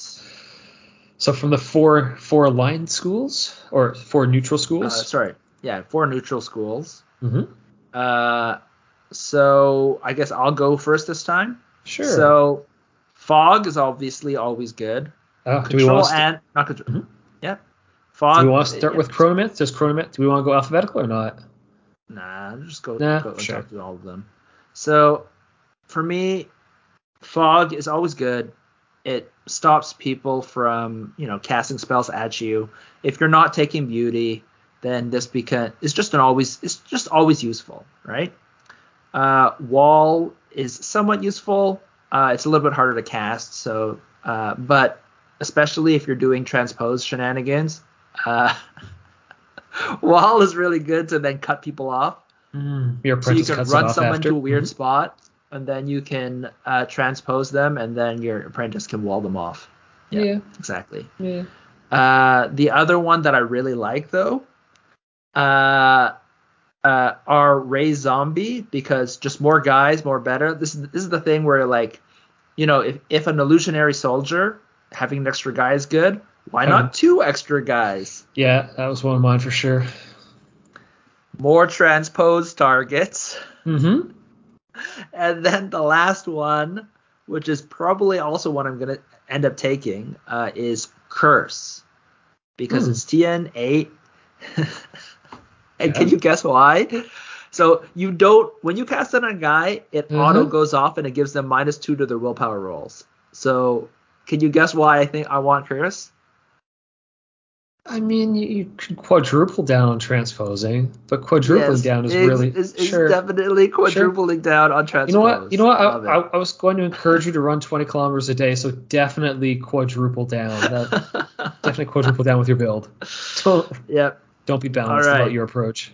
So from the four four aligned schools or four neutral Uh, schools. sorry. Yeah, four neutral schools. mm-hmm. Uh, so I guess I'll go first this time. Sure. So fog is obviously always good. Uh, do we Control want to and not control. Mhm. Fog. do we want to start with chronomet? Does chronomet? Do we want to go alphabetical or not? Nah, just go, Nah, go sure. all of them. So for me, fog is always good. It stops people from, you know, casting spells at you. If you're not taking beauty, then this beca- it's just an always it's just always useful, right? Uh, wall is somewhat useful. Uh, it's a little bit harder to cast, so uh, but especially if you're doing transpose shenanigans, uh, wall is really good to then cut people off Your so you can cuts run off someone after. to a weird Mhm. spot and then you can uh, transpose them and then your apprentice can wall them off Yeah. Yeah. exactly Yeah. uh, the other one that i really like though uh, uh, are raise zombie because just more guys more better this is this is the thing where like you know if, if an illusionary soldier having an extra guy is good why Having- not two extra guys Yeah, that was one of mine for sure. more transposed targets Mm-hmm. And then the last one, which is probably also one I'm gonna end up taking, uh, is Curse, because Hmm. it's TN eight. and can you guess why? So you don't when you cast it on a guy, it Mhm. auto goes off and it gives them minus two to their willpower rolls. So can you guess why I think I want Curse? I mean, you, you could quadruple down on transposing, but quadrupling Yes, down is it's- really it's, it's sure. definitely quadrupling down on transpose. You know what? You know what? I, I, I was going to encourage you to run 20 kilometers a day, so definitely quadruple down. That, definitely quadruple down with your build. Don't yep. don't be balanced right. about your approach.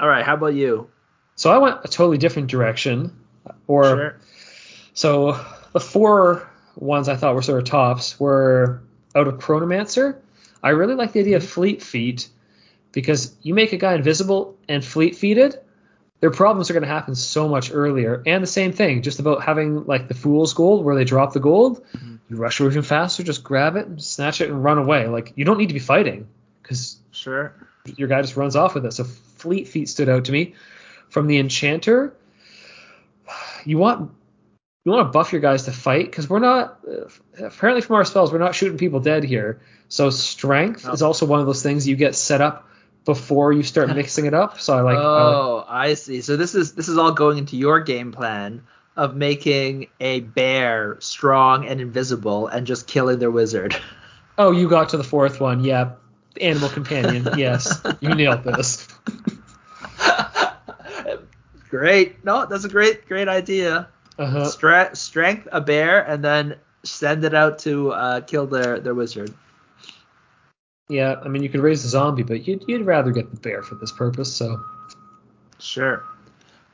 All right. How about you? So I went a totally different direction. Or Sure. so the four ones I thought were sort of tops were out of Chronomancer. I really like the idea of Fleet Feet because you make a guy invisible and Fleet Feeted, their problems are going to happen so much earlier. And the same thing, just about having like the Fool's Gold where they drop the gold, Mhm. you rush over even faster, just grab it, and snatch it, and run away. Like you don't need to be fighting because Sure. your guy just runs off with it. So Fleet Feet stood out to me. From the Enchanter, you want you want to buff your guys to fight because we're not apparently from our spells we're not shooting people dead here. So Strength Oh. is also one of those things you get set up before you start mixing it up. So I like. I like oh, I see. So this is this is all going into your game plan of making a bear strong and invisible and just killing their wizard. oh, you got to the fourth one. Yeah, Animal Companion. yes, you nailed this. great. No, that's a great great idea. Uh-huh. Stra- strength a bear and then send it out to uh, kill their their wizard. Yeah, I mean you could raise a zombie, but you'd you'd rather get the bear for this purpose. So. Sure.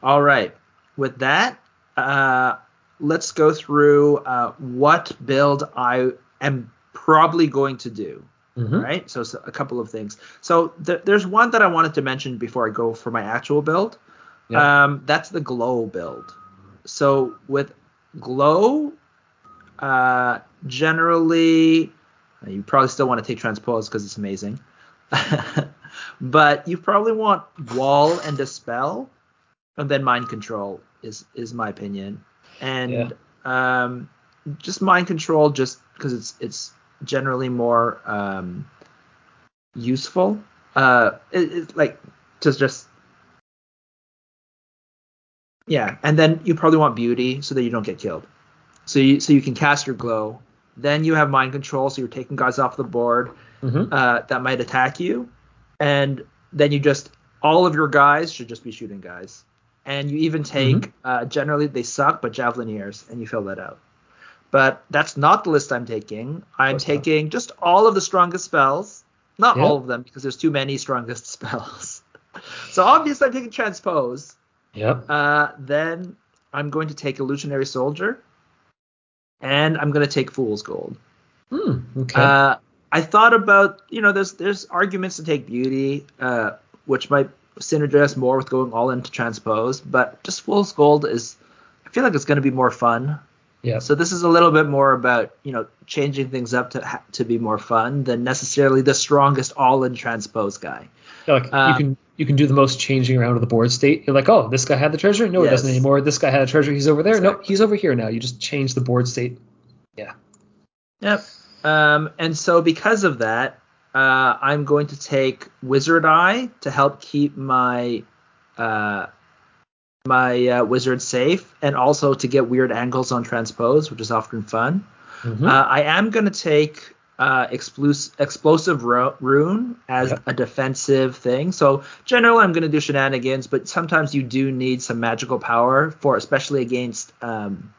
All right. With that, uh, let's go through uh, what build I am probably going to do. Mhm. Right. So, so a couple of things. So th- there's one that I wanted to mention before I go for my actual build. Yeah. Um, that's the glow build. So with glow, uh, generally, you probably still want to take transpose because it's amazing. but you probably want wall and dispel, and then mind control is is my opinion. And um, just mind control, just because it's it's generally more um, useful. Uh, it, it's like to just yeah, and then you probably want beauty so that you don't get killed. So you so you can cast your glow. Then you have mind control, so you're taking guys off the board Mhm. uh, that might attack you, and then you just all of your guys should just be shooting guys, and you even take uh, generally they suck, but javelineers, and you fill that out. But that's not the list I'm taking. I'm not. taking just all of the strongest spells, not Yeah. all of them because there's too many strongest spells. so obviously I'm taking transpose. Yep. Uh, then I'm going to take illusionary soldier, and I'm going to take fool's gold. Hmm. Okay. Uh, I thought about you know there's there's arguments to take beauty, uh, which might synergize more with going all into transpose, but just fool's gold is I feel like it's going to be more fun. Yeah. So this is a little bit more about you know changing things up to ha- to be more fun than necessarily the strongest all in transpose guy. Yeah, like Um, you can you can do the most changing around of the board state. You're like, oh, this guy had the treasure. No, he doesn't anymore. This guy had a treasure. He's over there. No, he's over here now. You just change the board state. Yeah. Yep. Um, and so because of that, uh, I'm going to take Wizard Eye to help keep my uh, my uh, wizard safe, and also to get weird angles on transpose, which is often fun. Mhm. Uh, I am going to take uh, explosive, explosive ru- rune as Yep. a defensive thing. So generally, I'm going to do shenanigans, but sometimes you do need some magical power for, especially against um,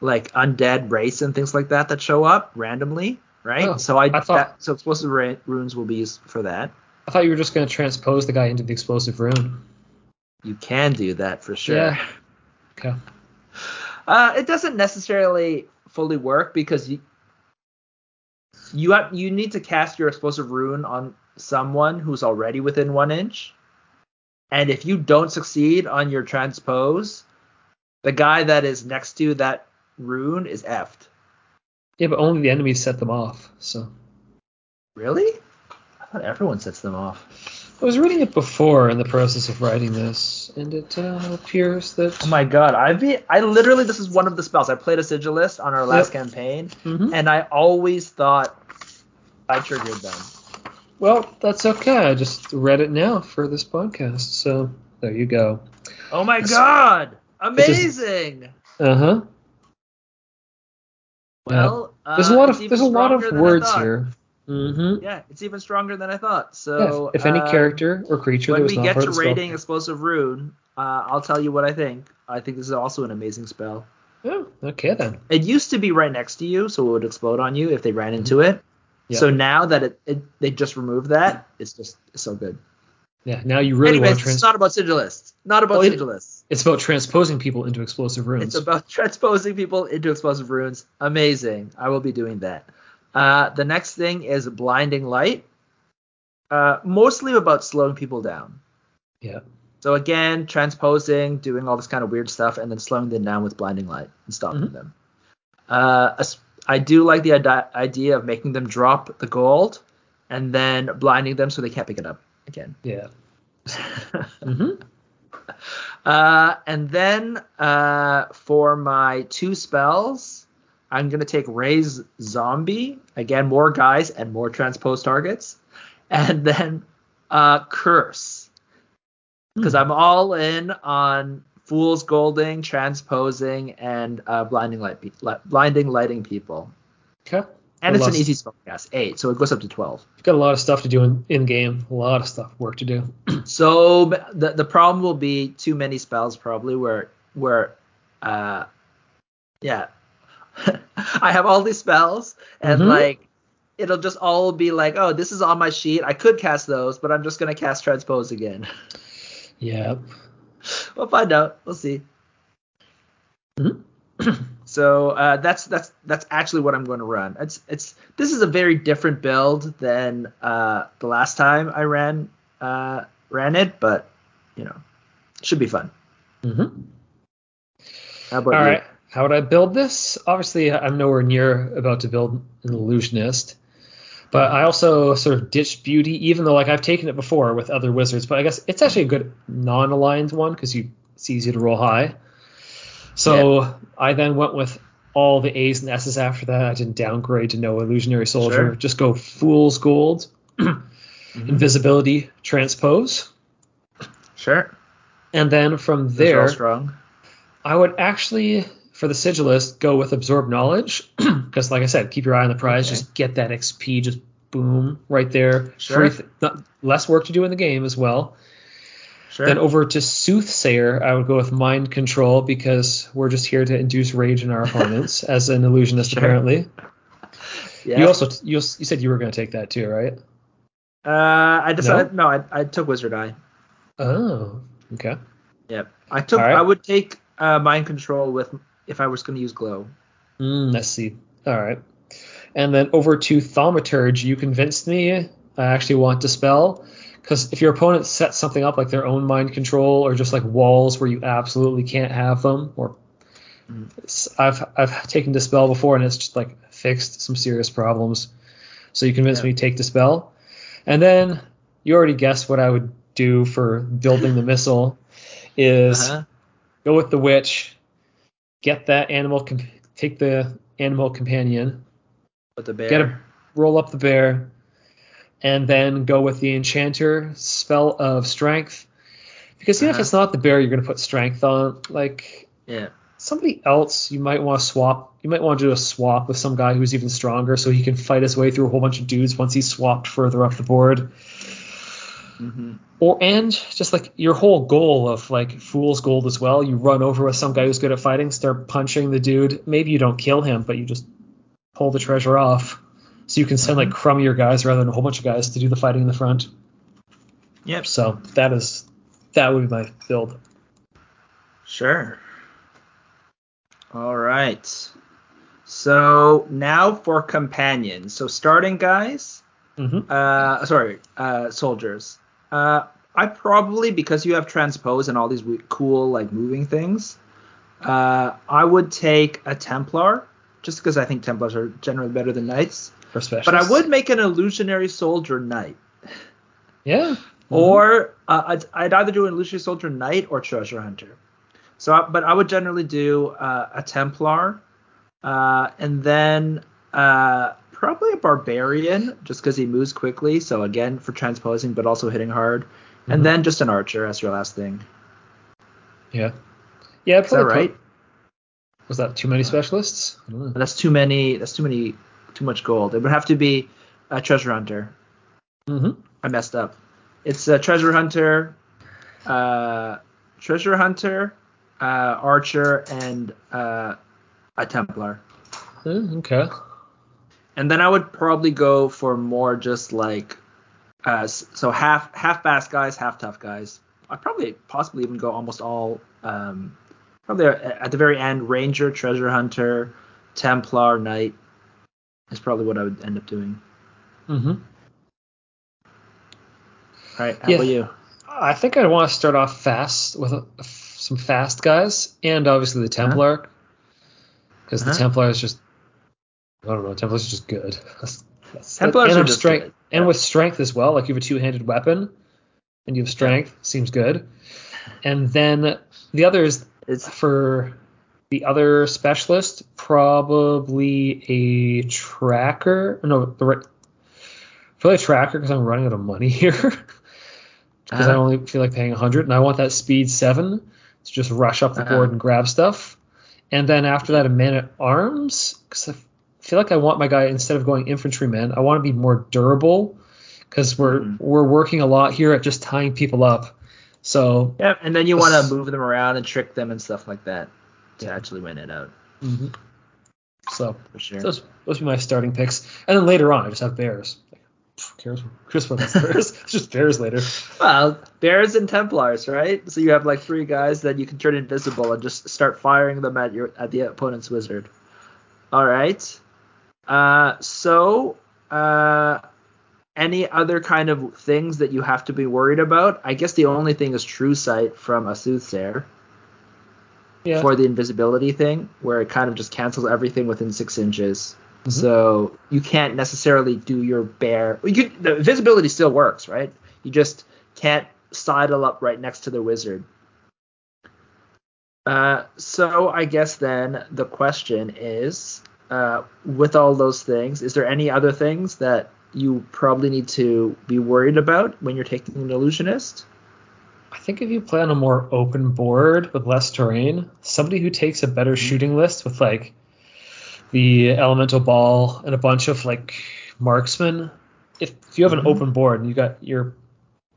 like undead race and things like that that show up randomly, right? Oh, so I, I thought- that, so explosive ra- runes will be used for that. I thought you were just going to transpose the guy into the explosive rune. You can do that for sure. Yeah. Okay. Uh, it doesn't necessarily fully work because you you have, you need to cast your explosive rune on someone who's already within one inch, and if you don't succeed on your transpose, the guy that is next to that rune is effed. Yeah, but only the enemies set them off. So Really? I thought everyone sets them off. I was reading it before in the process of writing this, and it uh, appears that. Oh my god, I be I literally this is one of the spells. I played a sigilist on our last Yep. campaign, Mhm. and I always thought I triggered them. Well, that's okay. I just read it now for this podcast, so there you go. Oh my It's- god! Amazing! Uh huh. Well, There's a uh, lot of there's a lot of stronger than I words here. Mm-hmm. Yeah, it's even stronger than I thought. Yeah, So if, if any uh, character or creature that when we get to rating explosive rune, uh, I'll tell you what I think. I think this is also an amazing spell. Oh, okay then. It used to be right next to you, so it would explode on you if they ran into it. Mm-hmm. So now that it, it they just removed that, it's just so good. Yeah, now you really Anyways, want to trans. it's not about sigilists. Not about Well, it- sigilists. It's about transposing people into explosive runes. It's about transposing people into explosive runes. Amazing. I will be doing that. Uh, the next thing is blinding light. Uh, mostly about slowing people down. yeah. So again, transposing, doing all this kind of weird stuff, and then slowing them down with blinding light and stopping Mhm. them. Uh, I do like the idea of making them drop the gold and then blinding them so they can't pick it up again. Yeah. hmm Uh, and then uh, for my two spells, I'm gonna take Raise Zombie. Again, more guys and more transpose targets, and then uh, Curse. Because I'm all in on Fool's Golding, transposing, and uh, blinding light, pe- blinding lighting people. Okay. And it's an easy spell cast, eight, so it goes up to twelve. You've got a lot of stuff to do in, in game. A lot of stuff, work to do. So the the problem will be too many spells probably where where uh yeah I have all these spells and Mhm. like it'll just all be like oh this is on my sheet I could cast those but I'm just gonna cast transpose again. Yeah. We'll find out. We'll see. Mhm. so uh, that's that's that's actually what I'm going to run. It's it's this is a very different build than uh, the last time I ran uh, ran it, but you know, should be fun. Mm-hmm. How about All you? right. How would I build this? Obviously, I'm nowhere near about to build an illusionist, but I also sort of ditched beauty, even though like I've taken it before with other wizards. But I guess it's actually a good non-aligned one because you it's easy to roll high. So I then went with all the A's and S's after that. I didn't downgrade to no illusionary soldier. Sure. Just go fool's gold, mm-hmm. invisibility, transpose, Sure. and then from Those are all there. strong. I would actually, for the sigilist, go with absorb knowledge because, like I said, keep your eye on the prize. Okay. Just get that XP, just boom right there. Sure. Th- not, less work to do in the game as well. Sure. Then over to soothsayer, I would go with mind control because we're just here to induce rage in our opponents as an illusionist Sure. apparently. yeah. You also you, you said you were going to take that too, right? uh, I decided no, I, I took Wizard Eye. Oh, okay. Yep. I took. Right. I would take uh, mind control with if I was going to use glow. Mm, let's see. All right. And then over to Thaumaturge, you convinced me I actually want Dispel. Because if your opponent sets something up like their own mind control or just like walls where you absolutely can't have them, or it's- I've I've taken Dispel before and it's just like fixed some serious problems. So you convinced Yeah. me to take Dispel. And then you already guessed what I would do for building the missile is Uh-huh. go with the witch, get that animal, comp- take the animal companion, With the bear. get a roll up the bear, and then go with the enchanter spell of strength. Because even Uh-huh. if it's not the bear, you're gonna put strength on. Like yeah. somebody else, you might want to swap. You might want to do a swap with some guy who's even stronger, so he can fight his way through a whole bunch of dudes once he's swapped further up the board. Hmm Or and just like your whole goal of like fool's gold as well. You run over with some guy who's good at fighting, start punching the dude. Maybe you don't kill him, but you just pull the treasure off. So you can send like crummier guys rather than a whole bunch of guys to do the fighting in the front. Yep. So that is that would be my build. Sure. All right. So now for companions. So starting guys, Mm-hmm. uh, sorry, uh, soldiers. Uh, I probably because you have transpose and all these cool like moving things. Uh, I would take a Templar just because I think Templars are generally better than knights. For special. But I would make an illusionary soldier knight. Yeah. Or uh, I'd, I'd either do an illusionary soldier knight or treasure hunter. So, I- but I would generally do uh, a Templar, uh, and then uh, probably a barbarian, just because he moves quickly. So again, for transposing, but also hitting hard. Mhm. And then just an archer as your last thing. Yeah. Yeah. Is that right? put- was that too many specialists? I don't know. That's too many. That's too many. Too much gold. It would have to be a treasure hunter. Mm-hmm. I messed up. It's a treasure hunter, uh, treasure hunter, uh, archer, and uh, a Templar. okay. And then I would probably go for more just like, uh, so half half fast guys, half tough guys. I'd probably possibly even go almost all. Um, probably at the very end, ranger, treasure hunter, Templar, knight. Is probably what I would end up doing. Mm-hmm. All right, how Yeah. about you? I think I'd want to start off fast with a, some fast guys, and obviously the Templar, because Uh-huh. the Templar is just I don't know, Templar is just good. That's, that's, Templars and are just strength, good. and with strength as well. Like you have a two-handed weapon, and you have strength, seems good. And then the others It's for the other specialist, probably a tracker. No, the right. Probably a tracker because I'm running out of money here. Because I Uh-huh. only feel like paying 100, and I want that speed seven to just rush up the Uh-huh. board and grab stuff. And then after that, a man at arms because I feel like I want my guy instead of going infantryman, I want to be more durable because we're Mhm. we're working a lot here at just tying people up. So Yeah, and then you want to move them around and trick them and stuff like that to actually win it out so for sure. those those be my starting picks. And then later on, I just have bears. Like, who cares? Who cares about the bears? it's just bears later. well, bears and Templars, right? So you have like three guys that you can turn invisible and just start firing them at your at the opponent's wizard. All right. Uh, so uh, any other kind of things that you have to be worried about? I guess the only thing is True Sight from a Soothsayer Yeah. for the invisibility thing, where it kind of just cancels everything within six inches. Mhm. So you can't necessarily do your bear. You the visibility still works, right? You just can't sidle up right next to the wizard. Uh, so I guess then the question is, uh, with all those things, is there any other things that you probably need to be worried about when you're taking an illusionist? I think if you play on a more open board with less terrain, somebody who takes a better shooting list with like the elemental ball and a bunch of like marksmen, if, if you have an open board and you got your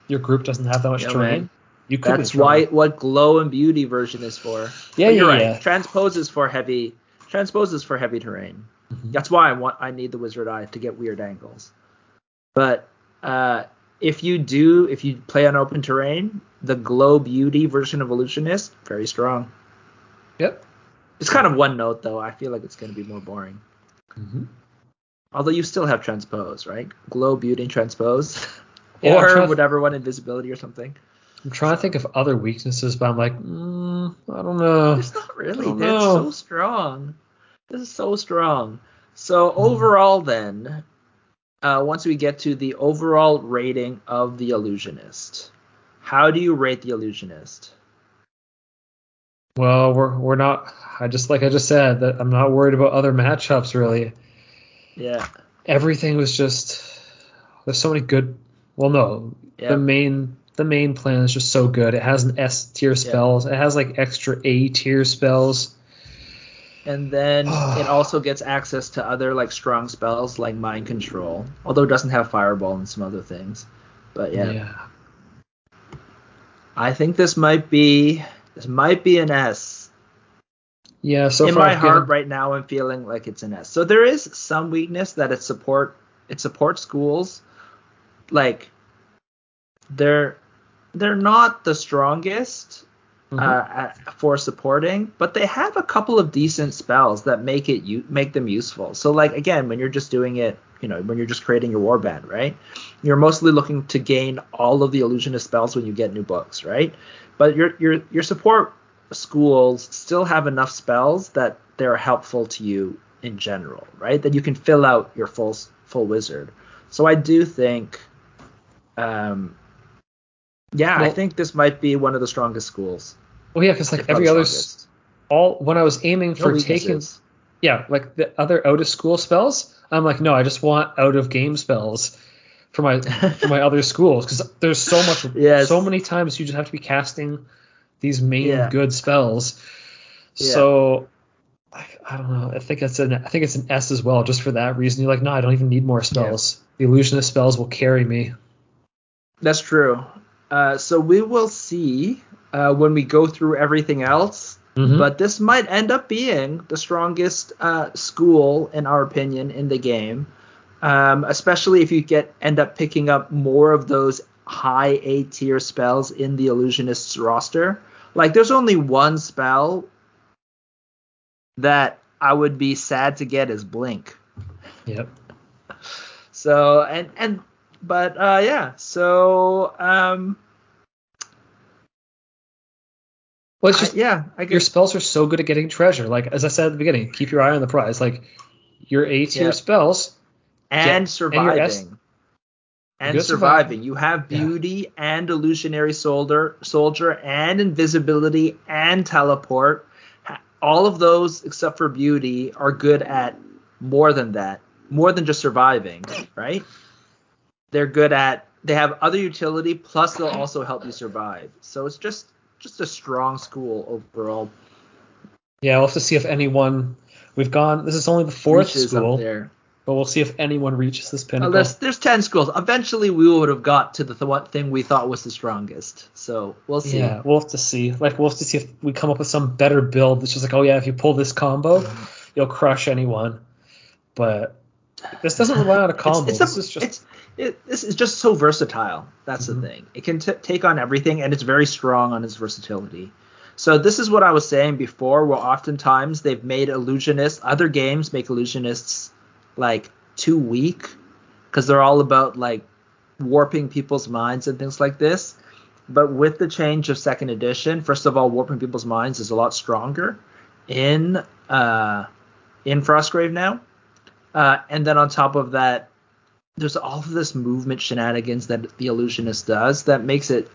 your group doesn't have that much Yeah, terrain, man. you could. That's why what glow and beauty version is for. Yeah, But you're yeah, right. yeah. Transposes for heavy. Transposes for heavy terrain. Mhm. That's why I want. I need the wizard eye to get weird angles. But uh, if you do, if you play on open terrain, the glow beauty version of illusionist very strong. Yep. It's kind of one note though. I feel like it's going to be more boring. Mhm. Although you still have transpose, right? Glow, beauty, and transpose, Yeah, or trying- whatever one, invisibility or something. I'm trying to think of other weaknesses, but I'm like, mm, I don't know. It's not really. know. so strong. This is so strong. So overall, then, uh, once we get to the overall rating of the illusionist, how do you rate the illusionist? Well, we're we're not. I just like I just said that I'm not worried about other matchups really. Yeah. Everything was just there's so many good. Well, no, Yeah. the main the main plan is just so good. It has an S tier spells. It has like extra A tier spells. And then it also gets access to other like strong spells like mind control, although it doesn't have fireball and some other things. But yeah, yeah. I think this might be this might be an S. Yeah, so in my I've heart given- right now i'm feeling like it's an s so there is some weakness that it support it supports schools like they're they're not the strongest Mhm. uh, at- for supporting but they have a couple of decent spells that make it you make them useful so like again when you're just doing it you know when you're just creating your warband right you're mostly looking to gain all of the illusionist spells when you get new books right but your your your support schools still have enough spells that they're helpful to you in general, right? That you can fill out your full full wizard. So I do think, um, yeah, I think this might be one of the strongest schools. well, yeah, because like every other strongest. all when I was aiming No for taking yeah, like the other out of school spells, I'm like, no, I just want out of game spells for my for my other schools because there's so much, Yes. so many times you just have to be casting these main Yeah. good spells. Yeah. So I, I don't know. I think it's an I think it's an S as well, just for that reason. You're like, no, I don't even need more spells. The illusionist spells will carry me. That's true. Uh, so we will see uh, when we go through everything else. Mhm. But this might end up being the strongest uh, school, in our opinion, in the game. Um, especially if you get end up picking up more of those high A tier spells in the illusionist's roster. Like, there's only one spell that I would be sad to get is Blink. Yep. So and and but uh yeah, so um Well, it's I- just yeah, I your spells are so good at getting treasure. Like as I said at the beginning, keep your eye on the prize. Like your A tier Yeah. spells. and and your surviving. S- and surviving. surviving. You have Yeah. beauty and illusionary soldier soldier and invisibility and teleport. All of those except for beauty are good at more than that. More than just surviving, right? They're good at they have other utility plus they'll also help you survive. So it's just just a strong school overall. Yeah, we'll have to see if anyone. We've gone. This is only the fourth reaches school, there. but we'll see if anyone reaches this pinnacle. Oh, there's there's ten schools. Eventually, we would have got to the th- one thing we thought was the strongest. So we'll see. Yeah, we'll have to see. Like we'll have to see if we come up with some better build that's just like, oh yeah, if you pull this combo, mm-hmm. you'll crush anyone. But this doesn't rely on a combo. It's, this it's, a, is just it's it, this is just so versatile. That's Mhm. the thing. It can t- take on everything, and it's very strong on its versatility. So this is what I was saying before. Where oftentimes they've made illusionists, other games make illusionists like too weak because they're all about like warping people's minds and things like this. But with the change of second edition, first of all, warping people's minds is a lot stronger in uh, in Frostgrave now. Uh, and then on top of that, there's all of this movement shenanigans that the illusionist does that makes it,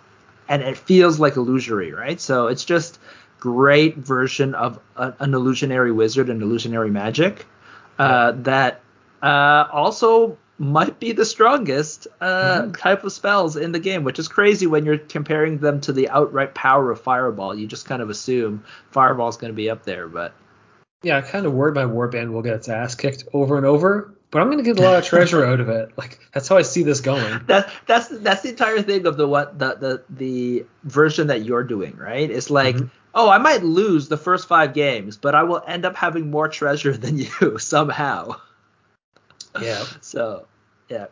and it feels like illusory, right? So it's just great version of a, an illusionary wizard and illusionary magic uh, that uh, also might be the strongest uh, Mhm. type of spells in the game, which is crazy when you're comparing them to the outright power of Fireball. You just kind of assume Fireball's going to be up there, but yeah, I kind of worried my warband will get its ass kicked over and over, but I'm gonna get a lot of treasure out of it. Like that's how I see this going. that that's that's the entire thing of the what the the the version that you're doing, right? It's like, Mhm. oh, I might lose the first five games, but I will end up having more treasure than you somehow. Yeah. So, yeah.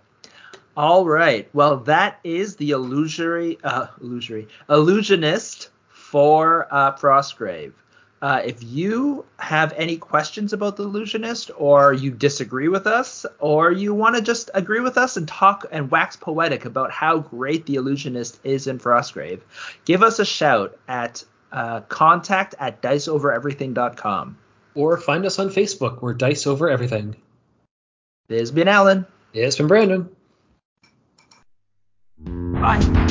All right. Well, that is the illusory, uh, illusory, illusionist for uh, Frostgrave. Uh, if you have any questions about the illusionist, or you disagree with us, or you want to just agree with us and talk and wax poetic about how great the illusionist is in Frostgrave, give us a shout at uh, contact at diceovereverything.com. Or find us on Facebook. We're Dice Over Everything. This has been Alan. It's been Brandon. Bye.